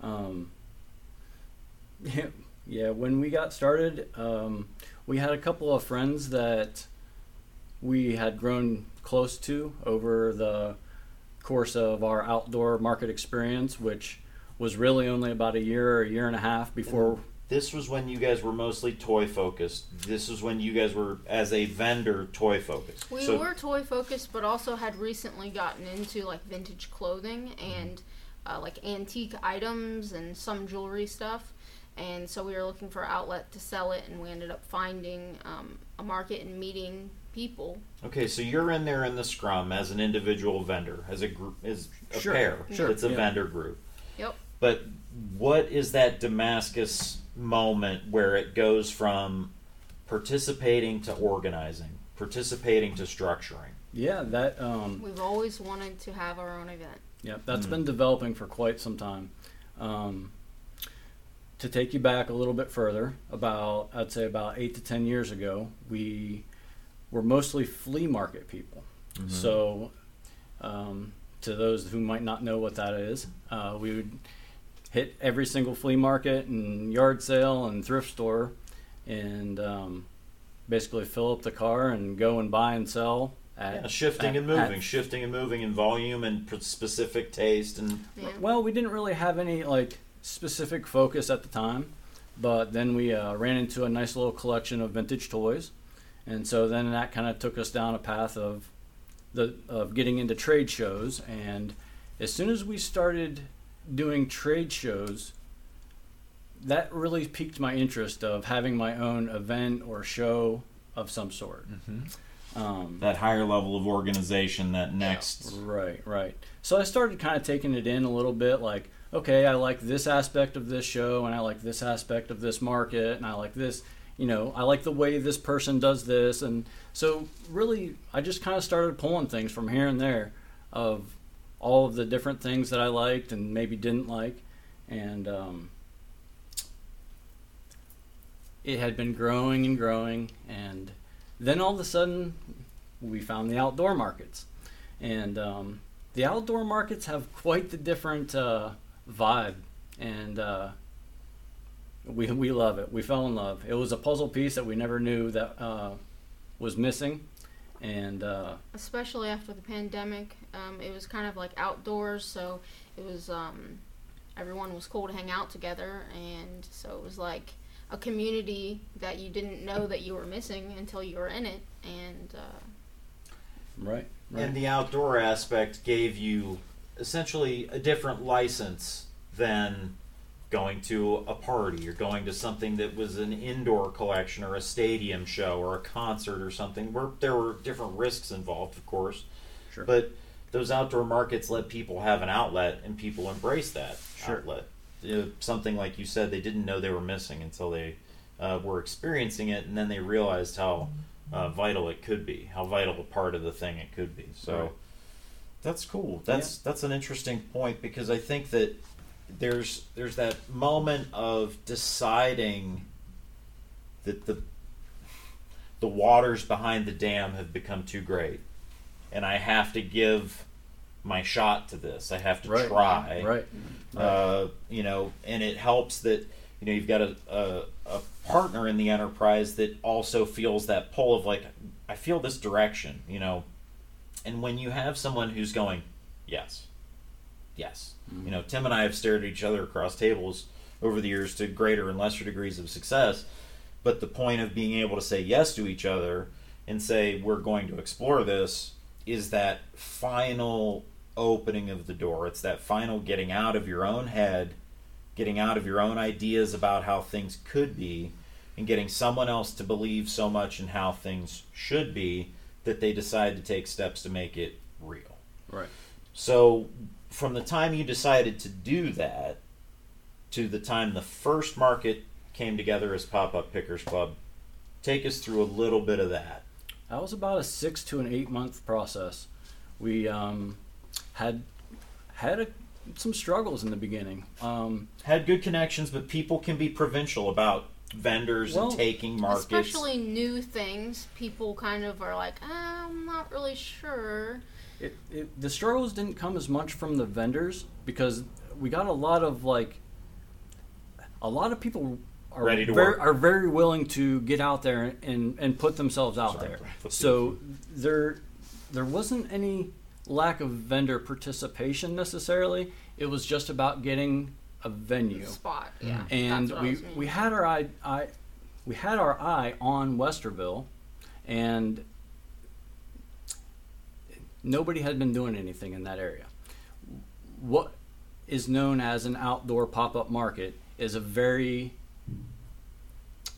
Um, yeah, yeah, when we got started, um, we had a couple of friends that we had grown close to over the course of our outdoor market experience, which was really only about a year or a year and a half before. This was when you guys were mostly toy focused. This was when you guys were, as a vendor, toy focused. We So- were toy focused, but also had recently gotten into like vintage clothing and uh, like antique items and some jewelry stuff. And so we were looking for an outlet to sell it, and we ended up finding um, a market and meeting people. Okay, so you're in there in the scrum as an individual vendor, as a group, as a Sure, pair. sure, It's a yeah. vendor group. Yep. But what is that Damascus moment where it goes from participating to organizing, participating to structuring? Yeah, that um, We've always wanted to have our own event. Yep, that's Mm. been developing for quite some time. Um, to take you back a little bit further, about I'd say about eight to ten years ago, we were mostly flea market people. So, um, to those who might not know what that is, uh, we would hit every single flea market and yard sale and thrift store, and um, basically fill up the car and go and buy and sell. At, Yeah, shifting at- and at moving, shifting and moving in volume and specific taste and Yeah. Well, we didn't really have any like specific focus at the time, but then we uh, ran into a nice little collection of vintage toys, and so then that kind of took us down a path of the of getting into trade shows. And as soon as we started doing trade shows, that really piqued my interest of having my own event or show of some sort. Um, that higher level of organization, that next. Right, right. So I started kind of taking it in a little bit like, okay, I like this aspect of this show and I like this aspect of this market and I like this, you know, I like the way this person does this. And so really I just kind of started pulling things from here and there of all of the different things that I liked and maybe didn't like. And um, it had been growing and growing and then all of a sudden we found the outdoor markets. And um, the outdoor markets have quite the different uh, vibe. And uh, we, we love it. We fell in love. It was a puzzle piece that we never knew that uh, was missing. And uh, especially after the pandemic. Um, it was kind of like outdoors, so it was um, everyone was cool to hang out together, and so it was like a community that you didn't know that you were missing until you were in it, and uh, right right. And the outdoor aspect gave you essentially a different license than going to a party or going to something that was an indoor collection or a stadium show or a concert or something where there were different risks involved, of course. Sure. But those outdoor markets let people have an outlet and people embrace that Sure. outlet. Know, something like you said, they didn't know they were missing until they uh, were experiencing it, and then they realized how uh, vital it could be, how vital a part of the thing it could be. So Right. That's cool. That's that's an interesting point because I think that there's there's that moment of deciding that the the waters behind the dam have become too great, and I have to give my shot to this. I have to right. try. Right. Uh, you know, and it helps that you know you've got a, a a partner in the enterprise that also feels that pull of like I feel this direction, you know, and when you have someone who's going, yes, yes, you know, mm-hmm. Tim and I have stared at each other across tables over the years to greater and lesser degrees of success, but the point of being able to say yes to each other and say we're going to explore this is that final opening of the door. It's that final getting out of your own head, getting out of your own ideas about how things could be, and getting someone else to believe so much in how things should be that they decide to take steps to make it real. right So, from the time you decided to do that to the time the first market came together as Pop Up Pickers Club, take us through a little bit of that. That was about a six to an eight month process. We um, had had a, some struggles in the beginning. Um, Had good connections, but people can be provincial about vendors Well, and taking markets. especially new things, people kind of are like, "Ah, I'm not really sure. it, it, the struggles didn't come as much from the vendors because we got a lot of like a lot of people are Ready to very, work. are very willing to get out there and, and put themselves out Sorry. there. So there there wasn't any lack of vendor participation necessarily. It was just about getting a venue. spot. Yeah, and that's what I we was we had our eye, eye we had our eye on Westerville, and nobody had been doing anything in that area. What is known as an outdoor pop-up market is a very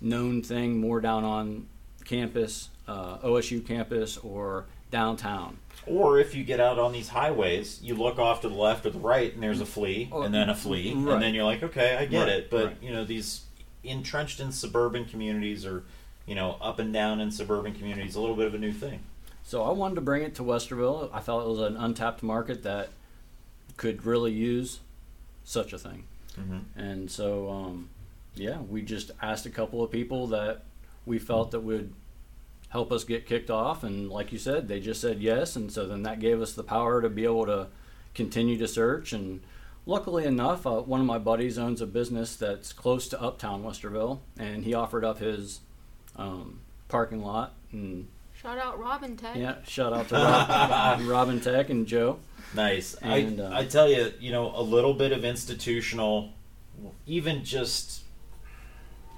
known thing more down on campus, uh, OSU campus, or downtown. Or if you get out on these highways, you look off to the left or the right, and there's a flea, and then a flea, right. and then you're like, okay, I get Right, it. But right. you know, these entrenched in suburban communities, or you know, up and down in suburban communities, a little bit of a new thing. So I wanted to bring it to Westerville. I felt it was an untapped market that could really use such a thing. Mm-hmm. And so, um, yeah, we just asked a couple of people that we felt that would help us get kicked off. And like you said, they just said yes. And so then that gave us the power to be able to continue to search. And luckily enough, uh, one of my buddies owns a business that's close to Uptown Westerville, and he offered up his um, parking lot. And Shout out Robin Tech. yeah, shout out to Rob, Robin Tech and Joe. Nice. And, I uh, I tell you, you know, a little bit of institutional, even just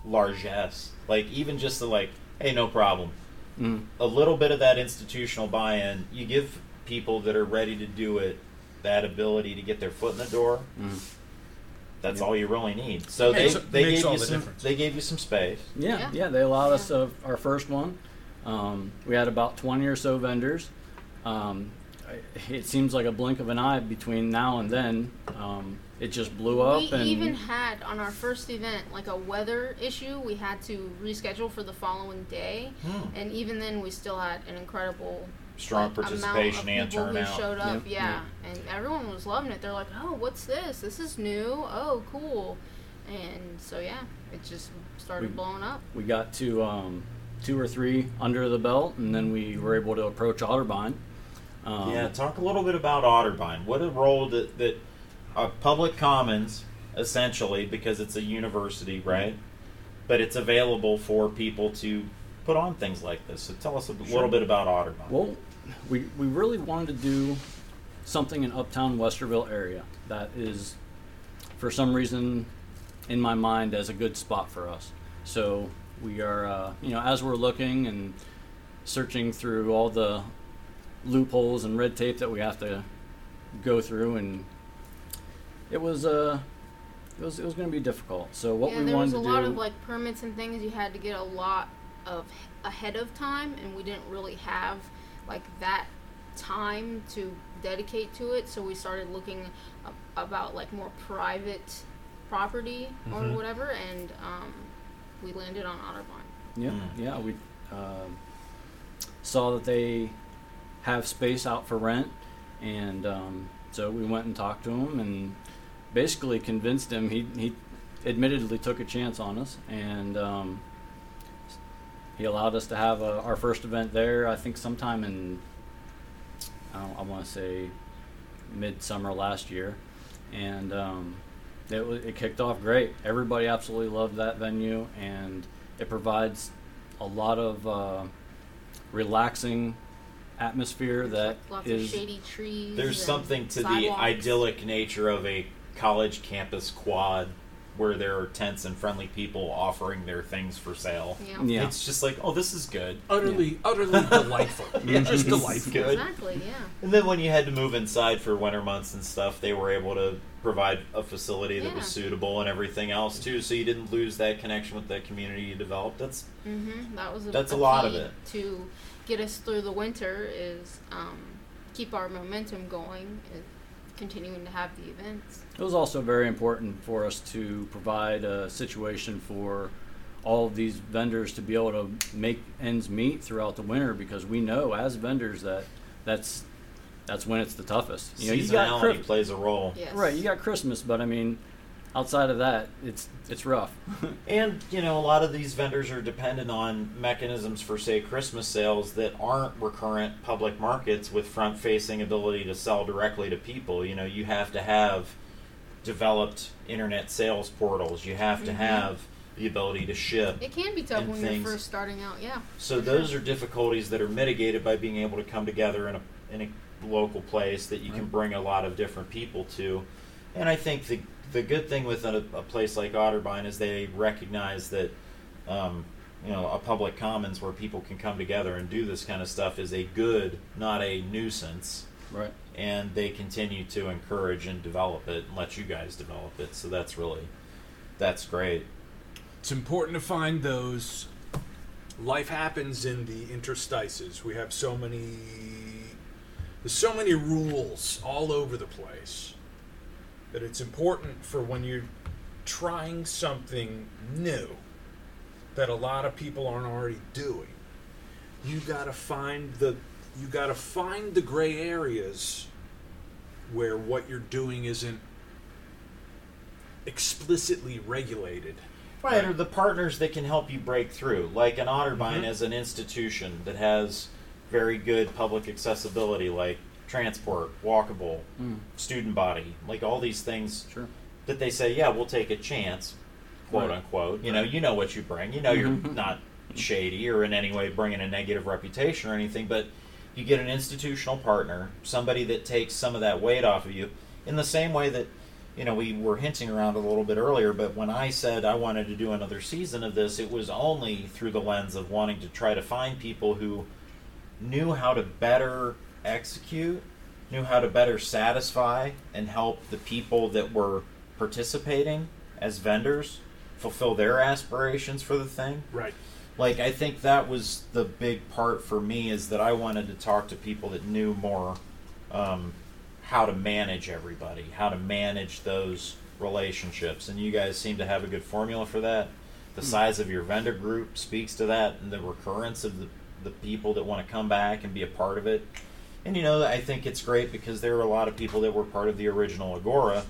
largesse, like even just the like, hey, no problem. Mm. A little bit of that institutional buy-in, you give people that are ready to do it that ability to get their foot in the door. Mm. That's Yeah. all you really need. So Makes- they they makes gave all you the some difference. they gave you some space. Yeah, Yeah. yeah, they allowed us uh, our first one. Um, we had about 20 or so vendors. Um, it seems like a blink of an eye between now and then. Um, it just blew up. We and even had on our first event like a weather issue. We had to reschedule for the following day, Hmm. and even then we still had an incredible Strong like, participation amount and of people turnout. who showed up. Yep, Yeah. and everyone was loving it. They're like, "Oh, what's this? This is new. Oh, cool." And so yeah, it just started We- blowing up. we got to um, two or three under the belt, and then we were able to approach Otterbein. Um, Yeah, talk a little bit about Otterbein. What a role that that uh, public commons essentially because it's a university, right? But it's available for people to put on things like this. So tell us a Sure. little bit about Otterbein. Well, we, we really wanted to do something in uptown Westerville area that is, for some reason, in my mind as a good spot for us. So we are, uh, you know, as we're looking and searching through all the loopholes and red tape that we have to go through, and it was, uh, it was, it was going to be difficult. So what yeah, we wanted to do. there was a lot do, of like permits and things you had to get a lot of ahead of time, and we didn't really have like that time to dedicate to it. So we started looking ab- about like more private property or Mhm. whatever, and um, we landed on Otterbein. Yeah, Mm. yeah. We um saw that they have space out for rent, and um, so we went and talked to them and basically convinced him. He he admittedly took a chance on us, and um, he allowed us to have a, our first event there. I think sometime in I, I want to say midsummer last year, and um, it wa- it kicked off great. Everybody absolutely loved that venue, and it provides a lot of uh, relaxing atmosphere that Lots is of shady trees. There's something to the idyllic nature of a college campus quad where there are tents and friendly people offering their things for sale. Yeah. Yeah. It's just like, oh, this is good. Utterly, utterly delightful. Yeah, Just delightful. good. Exactly. Yeah. And then when you had to move inside for winter months and stuff, they were able to provide a facility that was suitable and everything else too, so you didn't lose that connection with that community you developed. That's hmm That was a, That's a lot of it. to get us through the winter. Is um, keep our momentum going. Is continuing to have the events. It was also very important for us to provide a situation for all of these vendors to be able to make ends meet throughout the winter because we know as vendors that that's that's when it's the toughest. You know, you got seasonality plays a role. Yes. right, you got Christmas, but I mean, outside of that, it's it's rough. And you know, a lot of these vendors are dependent on mechanisms for, say, Christmas sales that aren't recurrent public markets with front-facing ability to sell directly to people. You know, you have to have developed internet sales portals. You have to Mhm. have the ability to ship. It can be tough when things- you're first starting out. Yeah. So those are difficulties that are mitigated by being able to come together in a in a local place that you can bring a lot of different people to. And I think the the good thing with a, a place like Otterbein is they recognize that um, you know a public commons where people can come together and do this kind of stuff is a good, not a nuisance. Right. And they continue to encourage and develop it and let you guys develop it. So that's really that's great. It's important to find those. Life happens in the interstices. We have so many. There's so many rules all over the place that it's important for when you're trying something new that a lot of people aren't already doing. You gotta find the you gotta find the gray areas where what you're doing isn't explicitly regulated. Right, or the partners that can help you break through, like an Otterbein Mhm. as an institution that has very good public accessibility, like transport, walkable, Mm, student body, like all these things sure. that they say, yeah, we'll take a chance, quote Right. unquote. You know, you know what you bring. You know, you're Mhm. not shady or in any way bringing a negative reputation or anything, but you get an institutional partner, somebody that takes some of that weight off of you, in the same way that, you know, we were hinting around a little bit earlier, but when I said I wanted to do another season of this, it was only through the lens of wanting to try to find people who knew how to better execute, knew how to better satisfy and help the people that were participating as vendors fulfill their aspirations for the thing. Right. Like I think that was the big part for me is that I wanted to talk to people that knew more um, how to manage everybody, how to manage those relationships, and you guys seem to have a good formula for that. The size of your vendor group speaks to that, and the recurrence of the, the people that want to come back and be a part of it. And you know, I think it's great because there are a lot of people that were part of the original Agora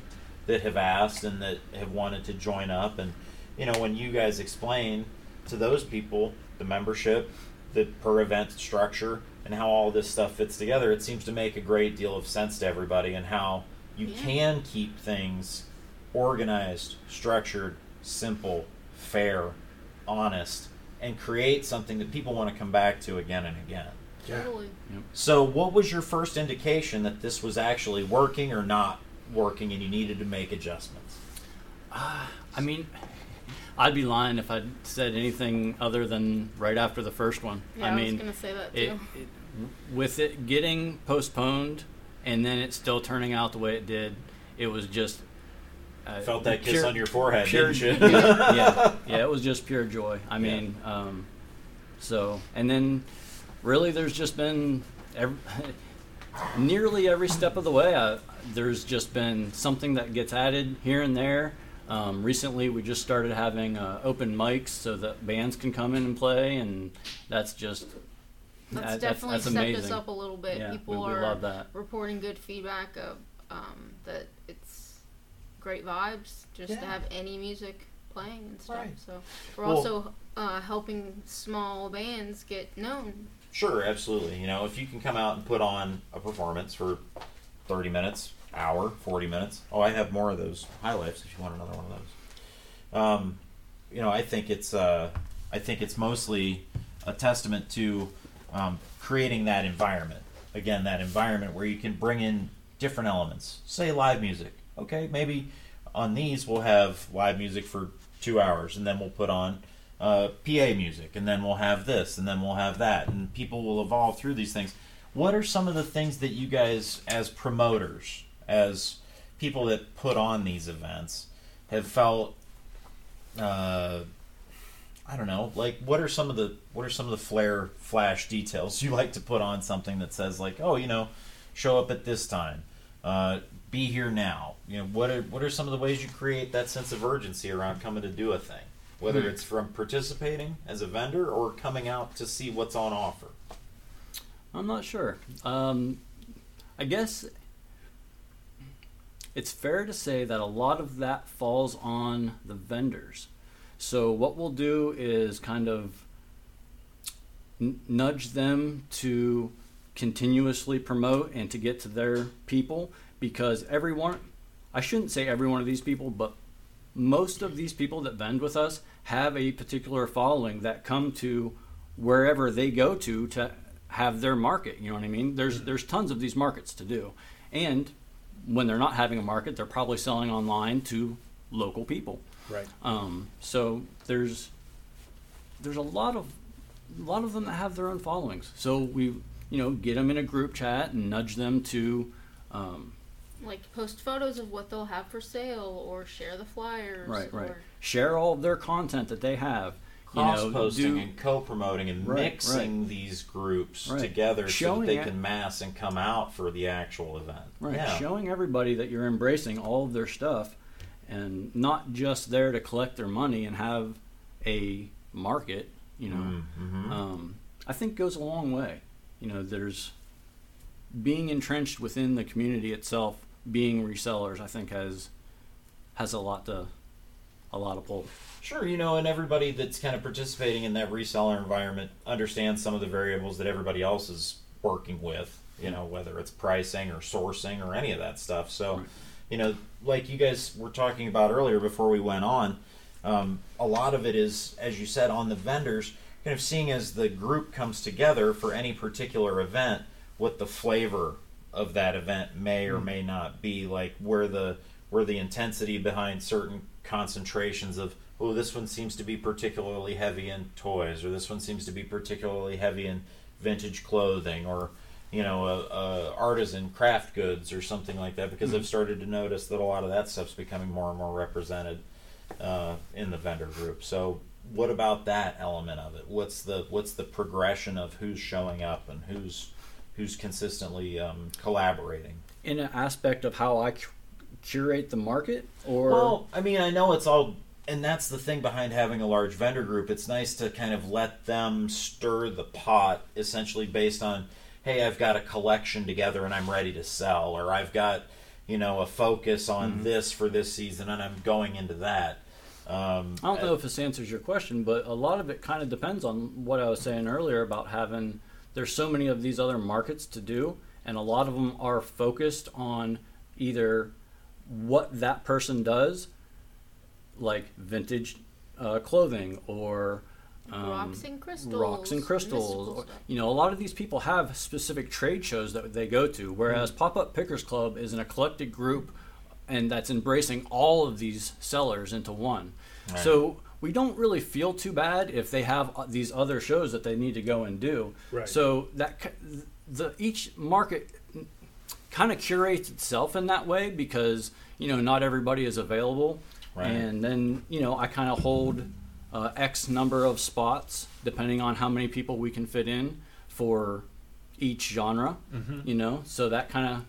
that have asked and that have wanted to join up. And you know, when you guys explain to those people the membership, the per event structure, and how all this stuff fits together, it seems to make a great deal of sense to everybody and how you Yeah. can keep things organized, structured, simple, fair, honest, and create something that people want to come back to again and again. Totally. So, what was your first indication that this was actually working or not working and you needed to make adjustments? I mean, I'd be lying if I said anything other than right after the first one. Yeah, I I, mean, was gonna say that too. it, it, with it getting postponed and then it still turning out the way it did, it was just uh, Felt that kiss on your forehead, pure, didn't you? yeah, yeah, it was just pure joy. I Yeah. mean, um, so and then really, there's just been every, nearly every step of the way. I, there's just been something that gets added here and there. Um, recently, we just started having uh, open mics so that bands can come in and play, and that's just that's that- definitely that's stepped amazing. us up a little bit. Yeah, People we, we are love that. reporting good feedback of um, that it's great vibes just to have any music playing and stuff. Right. So we're Well- also uh, helping small bands get known. Sure, absolutely. You know, if you can come out and put on a performance for 30 minutes, hour, 40 minutes. Oh, I have more of those highlights if you want another one of those. Um, you know, I think it's uh, I think it's mostly a testament to um, creating that environment. Again, that environment where you can bring in different elements. Say live music. Okay, maybe on these we'll have live music for two hours, and then we'll put on uh, PA music, and then we'll have this, and then we'll have that, and people will evolve through these things. What are some of the things that you guys, as promoters, as people that put on these events, have felt? Uh, I don't know. Like, what are some of the what are some of the flare flash details you like to put on something that says like, oh, you know, show up at this time, uh, be here now. You know, what are what are some of the ways you create that sense of urgency around coming to do a thing, whether Hmm. it's from participating as a vendor or coming out to see what's on offer. I'm not sure. Um, I guess it's fair to say that a lot of that falls on the vendors. So what we'll do is kind of n- nudge them to continuously promote and to get to their people because everyone I shouldn't say every one of these people, but most of these people that vend with us have a particular following that come to wherever they go to to have their market. You know what I mean? There's there's tons of these markets to do, and when they're not having a market, they're probably selling online to local people. Right. Um, so there's there's a lot of a lot of them that have their own followings. So we you know get them in a group chat and nudge them to um, Like post photos of what they'll have for sale, or share the flyers. right right Or, share all of their content that they have. You cross know, posting do- and co-promoting and Right, mixing these groups Right. together so that they can mass and come out for the actual event. Right, Yeah. showing everybody that you're embracing all of their stuff and not just there to collect their money and have a market, you know, Mm-hmm. um, I think goes a long way. You know, there's being entrenched within the community itself, being resellers, I think has has a lot to a lot of pull. Sure, you know, and everybody that's kind of participating in that reseller environment understands some of the variables that everybody else is working with, you know, whether it's pricing or sourcing or any of that stuff. So, Right. you know, like you guys were talking about earlier before we went on, um, a lot of it is, as you said, on the vendors, kind of seeing as the group comes together for any particular event, what the flavor of that event may or may not be, like where the where the intensity behind certain concentrations of oh this one seems to be particularly heavy in toys or this one seems to be particularly heavy in vintage clothing or you know a, a artisan craft goods or something like that because I've started to notice that a lot of that stuff's becoming more and more represented uh, in the vendor group. So what about that element of it? What's the what's the progression of who's showing up and who's who's consistently um, collaborating? In an aspect of how I cu- curate the market, or Well, I mean, I know it's all, and that's the thing behind having a large vendor group. It's nice to kind of let them stir the pot, essentially based on, hey, I've got a collection together and I'm ready to sell, or I've got, you know, a focus on this for this season and I'm going into that. Um, I don't know if this answers your question, but a lot of it kind of depends on what I was saying earlier about having. There's so many of these other markets to do, and a lot of them are focused on either what that person does, like vintage uh, clothing or um, rocks and crystals. rocks and crystals. Or- You know, a lot of these people have specific trade shows that they go to, whereas Pop Up Pickers Club is an eclectic group and that's embracing all of these sellers into one. Right. So we don't really feel too bad if they have uh, these other shows that they need to go and do. Right. So that the each market kind of curates itself in that way because you know not everybody is available, Right. and then you know I kind of hold uh, X number of spots depending on how many people we can fit in for each genre. You know, so that kind of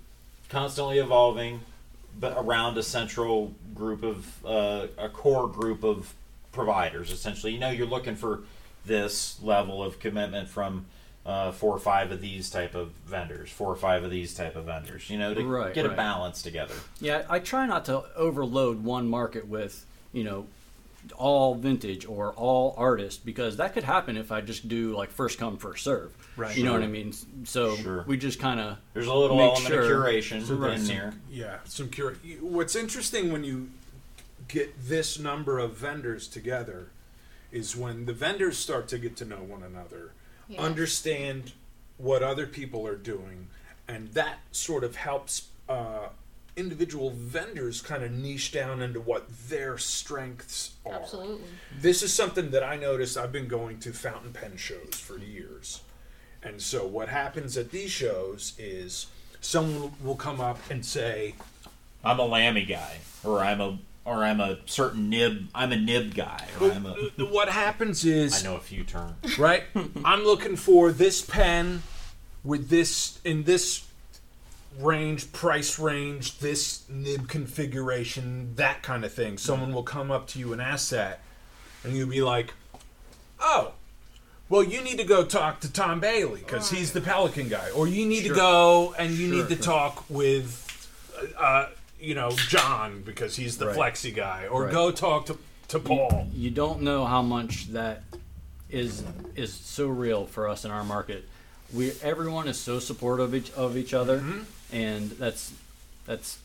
constantly evolving, but around a central group of uh, a core group of providers. Essentially, you know, you're looking for this level of commitment from uh, four or five of these type of vendors, four or five of these type of vendors. You know, to Right, get a balance together. Yeah, I try not to overload one market with, you know, all vintage or all artist because that could happen if I just do like first come first serve. Right. You know what I mean? So Sure. we just kind of There's a little Make element sure- of curation So right, in some- there. Yeah, some cure. What's interesting when you get this number of vendors together is when the vendors start to get to know one another, Yeah. understand what other people are doing, and that sort of helps uh, individual vendors kind of niche down into what their strengths are. Absolutely. This is something that I noticed. I've been going to fountain pen shows for years. And so what happens at these shows is someone will come up and say, I'm a Lamy guy, or I'm a or I'm a certain nib. I'm a nib guy, or I'm a. what happens is I know a few terms. right? I'm looking for this pen with this in this range, price range, this nib configuration, that kind of thing. Someone will come up to you and ask that, and you'll be like, "Oh, well, you need to go talk to Tom Bailey because he's the Pelikan guy, or you need Sure. to go and you Sure, need to sure. talk with." Uh, you know John because he's the Right. flexi guy, or Right. go talk to to Paul. you don't know how much that is is so real for us in our market. We everyone is so supportive of each, of each other, Mhm. and that's that's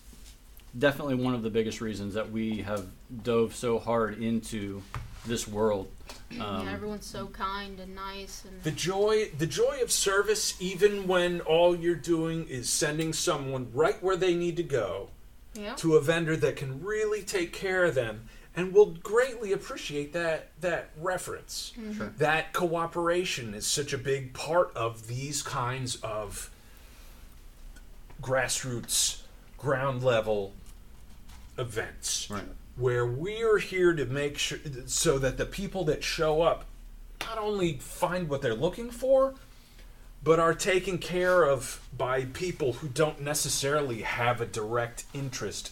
definitely one of the biggest reasons that we have dove so hard into this world. Um, yeah, everyone's so kind and nice, and The joy, the joy of service, even when all you're doing is sending someone right where they need to go yeah, to a vendor that can really take care of them and will greatly appreciate that that reference. Mm-hmm. Sure. That cooperation is such a big part of these kinds of grassroots, ground level events Right. where we're here to make sure so that the people that show up not only find what they're looking for but are taken care of by people who don't necessarily have a direct interest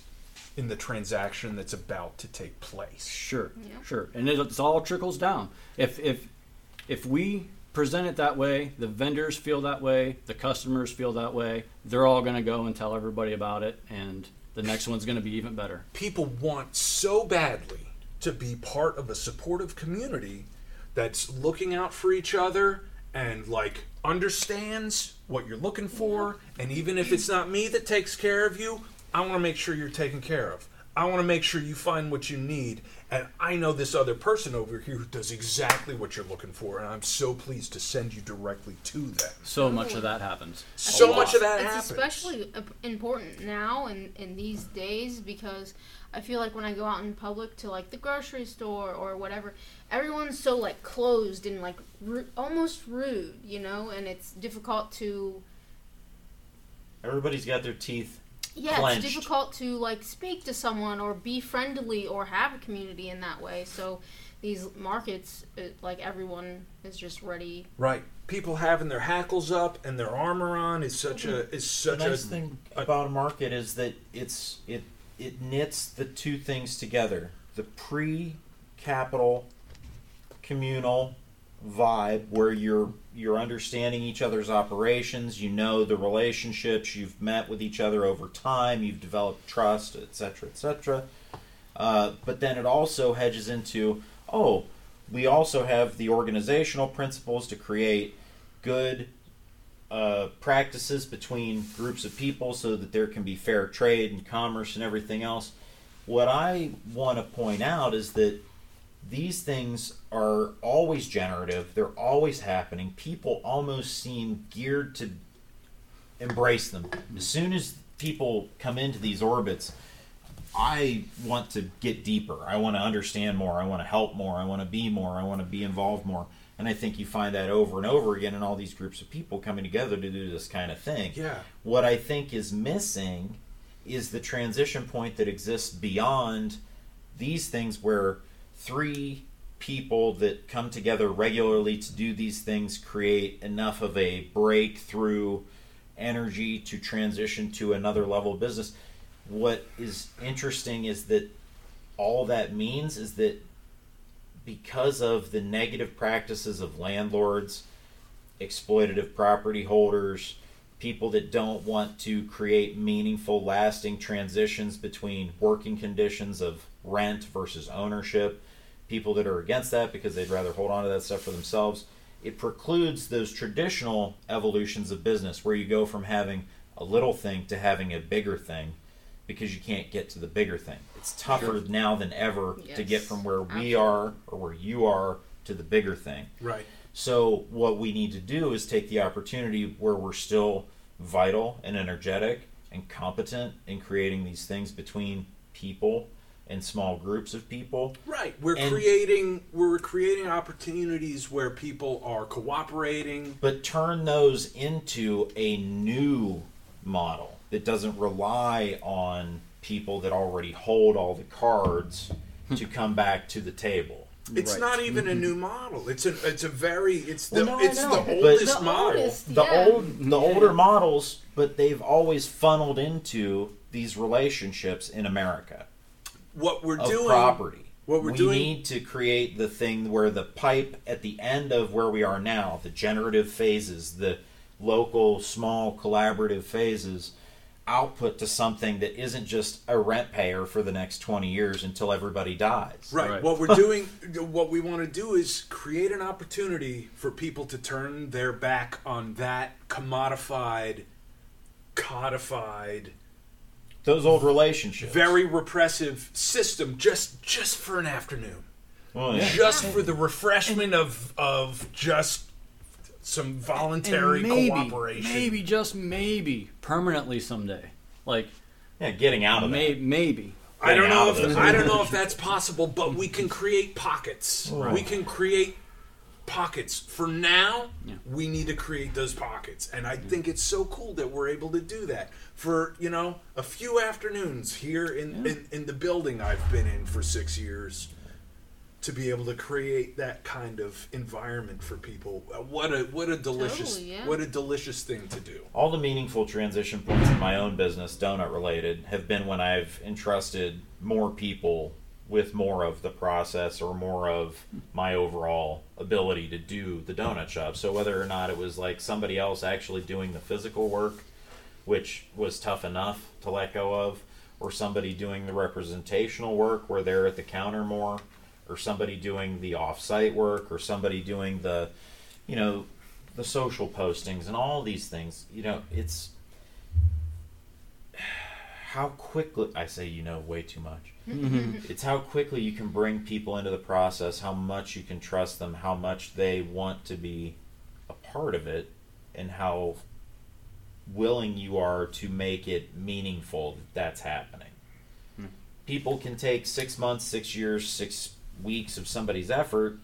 in the transaction that's about to take place. Sure, Yeah. sure, and it, it's all trickles down. If if if we present it that way, the vendors feel that way, the customers feel that way. They're all going to go and tell everybody about it, and the next one's going to be even better. People want so badly to be part of a supportive community that's looking out for each other and like understands what you're looking for and even if it's not me that takes care of you i want to make sure you're taken care of. I want to make sure you find what you need and i know this other person over here who does exactly what you're looking for and i'm so pleased to send you directly to them. So much of that happens. so much of that it's happens. especially important now in in these days because I feel like when I go out in public to like the grocery store or whatever, everyone's so like closed and like ru- almost rude, you know, and it's difficult to Everybody's got their teeth. yeah, Clenched. it's difficult to like speak to someone or be friendly or have a community in that way. So these markets, it, like everyone is just ready. right people having their hackles up and their armor on is such a is The such nice a thing a- about a market is that it's it it knits the two things together: the pre-capital communal vibe, where you're you're understanding each other's operations, you know the relationships, you've met with each other over time, you've developed trust, etc., etc. Uh, but then it also hedges into oh, we also have the organizational principles to create good uh, practices between groups of people so that there can be fair trade and commerce and everything else. What I want to point out is that these things are always generative, they're always happening. People almost seem geared to embrace them. As soon as people come into these orbits, I want to get deeper. I want to understand more. I want to help more. I want to be more. I want to be involved more. And I think you find that over and over again in all these groups of people coming together to do this kind of thing. yeah What I think is missing is the transition point that exists beyond these things where three people that come together regularly to do these things create enough of a breakthrough energy to transition to another level of business. What is interesting is that all that means is that because of the negative practices of landlords, exploitative property holders, people that don't want to create meaningful, lasting transitions between working conditions of rent versus ownership, people that are against that because they'd rather hold on to that stuff for themselves. It precludes those traditional evolutions of business where you go from having a little thing to having a bigger thing because you can't get to the bigger thing. It's tougher now than ever to get from where we absolutely. are or where you are to the bigger thing. right So what we need to do is take the opportunity where we're still vital and energetic and competent in creating these things between people and small groups of people. Right. We're And- creating we're creating opportunities where people are cooperating. but turn those into a new model that doesn't rely on people that already hold all the cards hmm. to come back to the table. It's Right. not even a mm-hmm. new model. It's a it's a very it's the Well, no, it's the oldest The model. oldest. The Yeah. old the older models, but they've always funneled into these relationships in America What we're of doing property. what we're we doing- need to create the thing where the pipe at the end of where we are now, the generative phases, the local, small, collaborative phases, output to something that isn't just a rent payer for the next 20 years until everybody dies. Right. Right. What we're doing, what we want to do is create an opportunity for people to turn their back on that commodified, codified, Those old relationships. very repressive system just just for an afternoon. Well, yeah. just for the refreshment of of just some voluntary maybe, cooperation. maybe just maybe permanently someday. Like yeah, getting out of may, that. maybe. I don't know if I don't know if that's possible, but we can create pockets. Right. We can create pockets. For now, Yeah. we need to create those pockets, and I think it's so cool that we're able to do that for you know a few afternoons here in in, in the building I've been in for six years. To be able to create that kind of environment for people, Uh, what a what a delicious Totally, yeah. what a delicious thing to do. All the meaningful transition points in my own business, donut related, have been when I've entrusted more people with more of the process or more of my overall ability to do the donut shop. So whether or not it was like somebody else actually doing the physical work, which was tough enough to let go of, or somebody doing the representational work where they're at the counter more, or somebody doing the off-site work, or somebody doing the, you know, the social postings and all these things. You know, it's how quickly I say you know way too much. Mm-hmm. It's how quickly you can bring people into the process, how much you can trust them, how much they want to be a part of it, and how willing you are to make it meaningful that that's happening. Hmm. People can take six months, six years, six weeks of somebody's effort,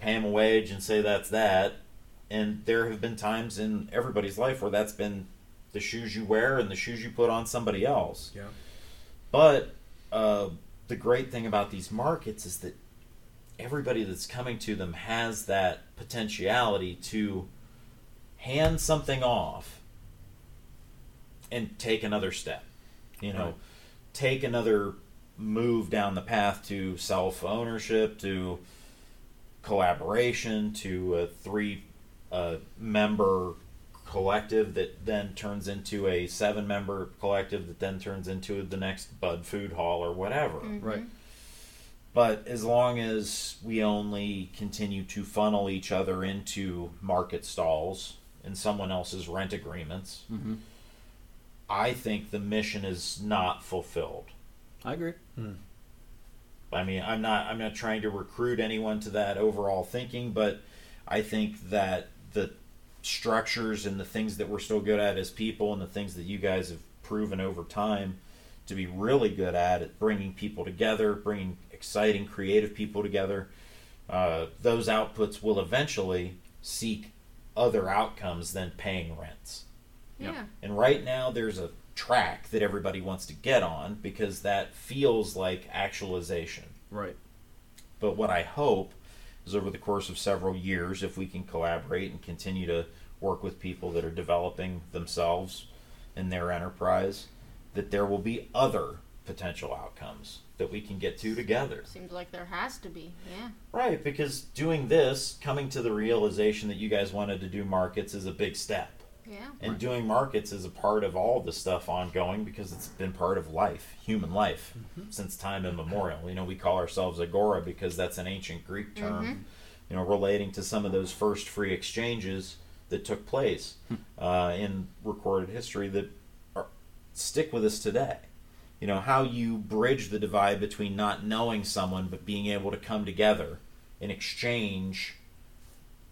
pay them a wage, and say that's that. And there have been times in everybody's life where that's been the shoes you wear and the shoes you put on somebody else. Yeah. But uh, the great thing about these markets is that everybody that's coming to them has that potentiality to hand something off and take another step. You know, Right. take another move down the path to self ownership, to collaboration, to a three uh, member collective that then turns into a seven member collective that then turns into the next Budd Food Hall or whatever. Right. But as long as we only continue to funnel each other into market stalls and someone else's rent agreements, hmm I think the mission is not fulfilled. I agree. I mean, I'm not I'm not trying to recruit anyone to that overall thinking, but I think that the structures and the things that we're still good at as people and the things that you guys have proven over time to be really good at at bringing people together, bringing exciting creative people together, uh, those outputs will eventually seek other outcomes than paying rents. Yeah. And right now, there's a track that everybody wants to get on because that feels like actualization. Right. But what I hope is over the course of several years, if we can collaborate and continue to work with people that are developing themselves in their enterprise, that there will be other potential outcomes that we can get to together. Seems like there has to be. Yeah. Right, because doing this, coming to the realization that you guys wanted to do markets is a big step. Yeah. And doing markets is a part of all the stuff ongoing because it's been part of life, human life, mm-hmm. since time immemorial. You know, we call ourselves agora because that's an ancient Greek mm-hmm. term, you know, relating to some of those first free exchanges that took place hmm. uh, in recorded history that are, stick with us today. You know, how you bridge the divide between not knowing someone but being able to come together and exchange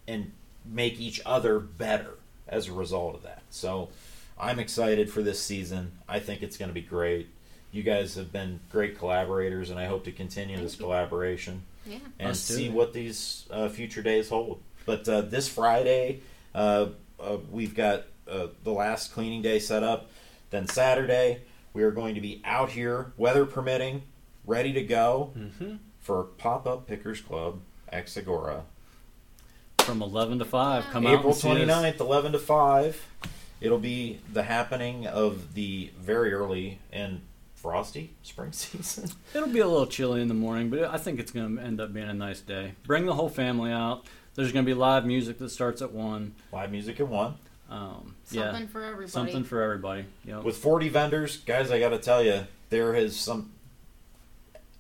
and make each other better as a result of that. So I'm excited for this season. I think it's going to be great. You guys have been great collaborators, and I hope to continue Thank this you. collaboration Yeah. and Us too. see what these uh, future days hold. But uh, this Friday, uh, uh, we've got uh, the last cleaning day set up. Then Saturday, we are going to be out here, weather permitting, ready to go Mm-hmm. for Pop Up Pickers Club ex Agora. From 11 to 5. Come out April and see us. 29th, 11 to 5. It'll be the happening of the very early and frosty spring season. It'll be a little chilly in the morning, but I think it's going to end up being a nice day. Bring the whole family out. There's going to be live music that starts at 1. Live music at 1. Um, Something yeah, for everybody. something for everybody. Yep. With 40 vendors, guys, I got to tell you, there is some.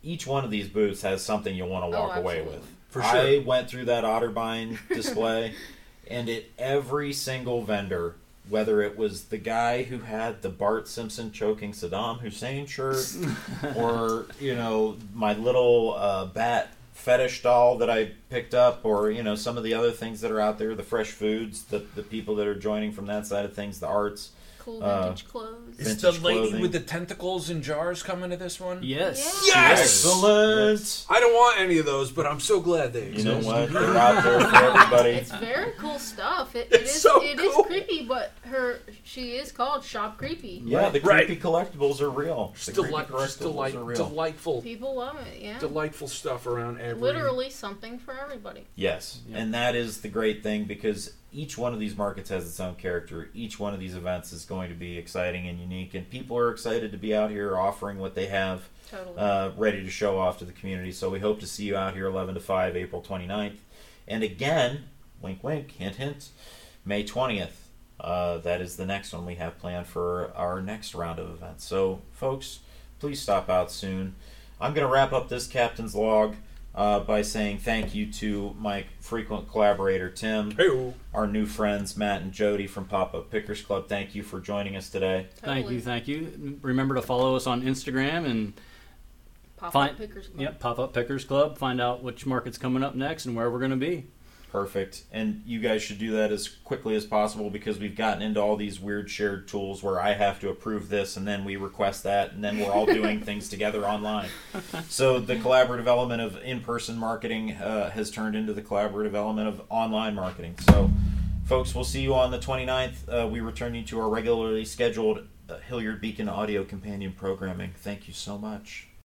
Each one of these booths has something you want to Oh, walk away with. For I went through that Otterbein display, and at every single vendor, whether it was the guy who had the Bart Simpson choking Saddam Hussein shirt, or you know my little uh, bat fetish doll that I picked up, or you know some of the other things that are out there, the fresh foods, the the people that are joining from that side of things, the arts. Cool Uh, vintage clothes. Is Vintage the lady clothing. with the tentacles and jars coming to this one? Yes. Yes! Excellent. I don't want any of those, but I'm so glad they You know exist. what? They're out there for everybody. It's very cool stuff. It, it It's is so it is cool. creepy, but her she is called Shop Creepy. Yeah, the Right. creepy collectibles are real. The deli- creepy collectibles delight- are real. delightful, People love it. Yeah, delightful stuff around every. literally something for everybody. Yes, Yeah. and that is the great thing because each one of these markets has its own character. Each one of these events is going to be exciting and unique, and people are excited to be out here offering what they have Totally. uh, ready to show off to the community. So we hope to see you out here 11 to 5, April 29th. And again, wink, wink, hint, hint, May 20th. Uh, that is the next one we have planned for our next round of events. So, folks, please stop out soon. I'm going to wrap up this captain's log uh, by saying thank you to my frequent collaborator, Tim, Hey-o. our new friends, Matt and Jody from Pop Up Pickers Club. Thank you for joining us today. Thank you, thank you. Remember to follow us on Instagram and Pop fine- up pickers. Club. yep, Pop Up Pickers Club. Find out which market's coming up next and where we're going to be. Perfect. And you guys should do that as quickly as possible because we've gotten into all these weird shared tools where I have to approve this and then we request that and then we're all doing things together online. So the collaborative element of in-person marketing uh, has turned into the collaborative element of online marketing. So folks, we'll see you on the 29th. Uh, we return you to our regularly scheduled uh, Hilliard Beacon audio companion programming. Thank you so much.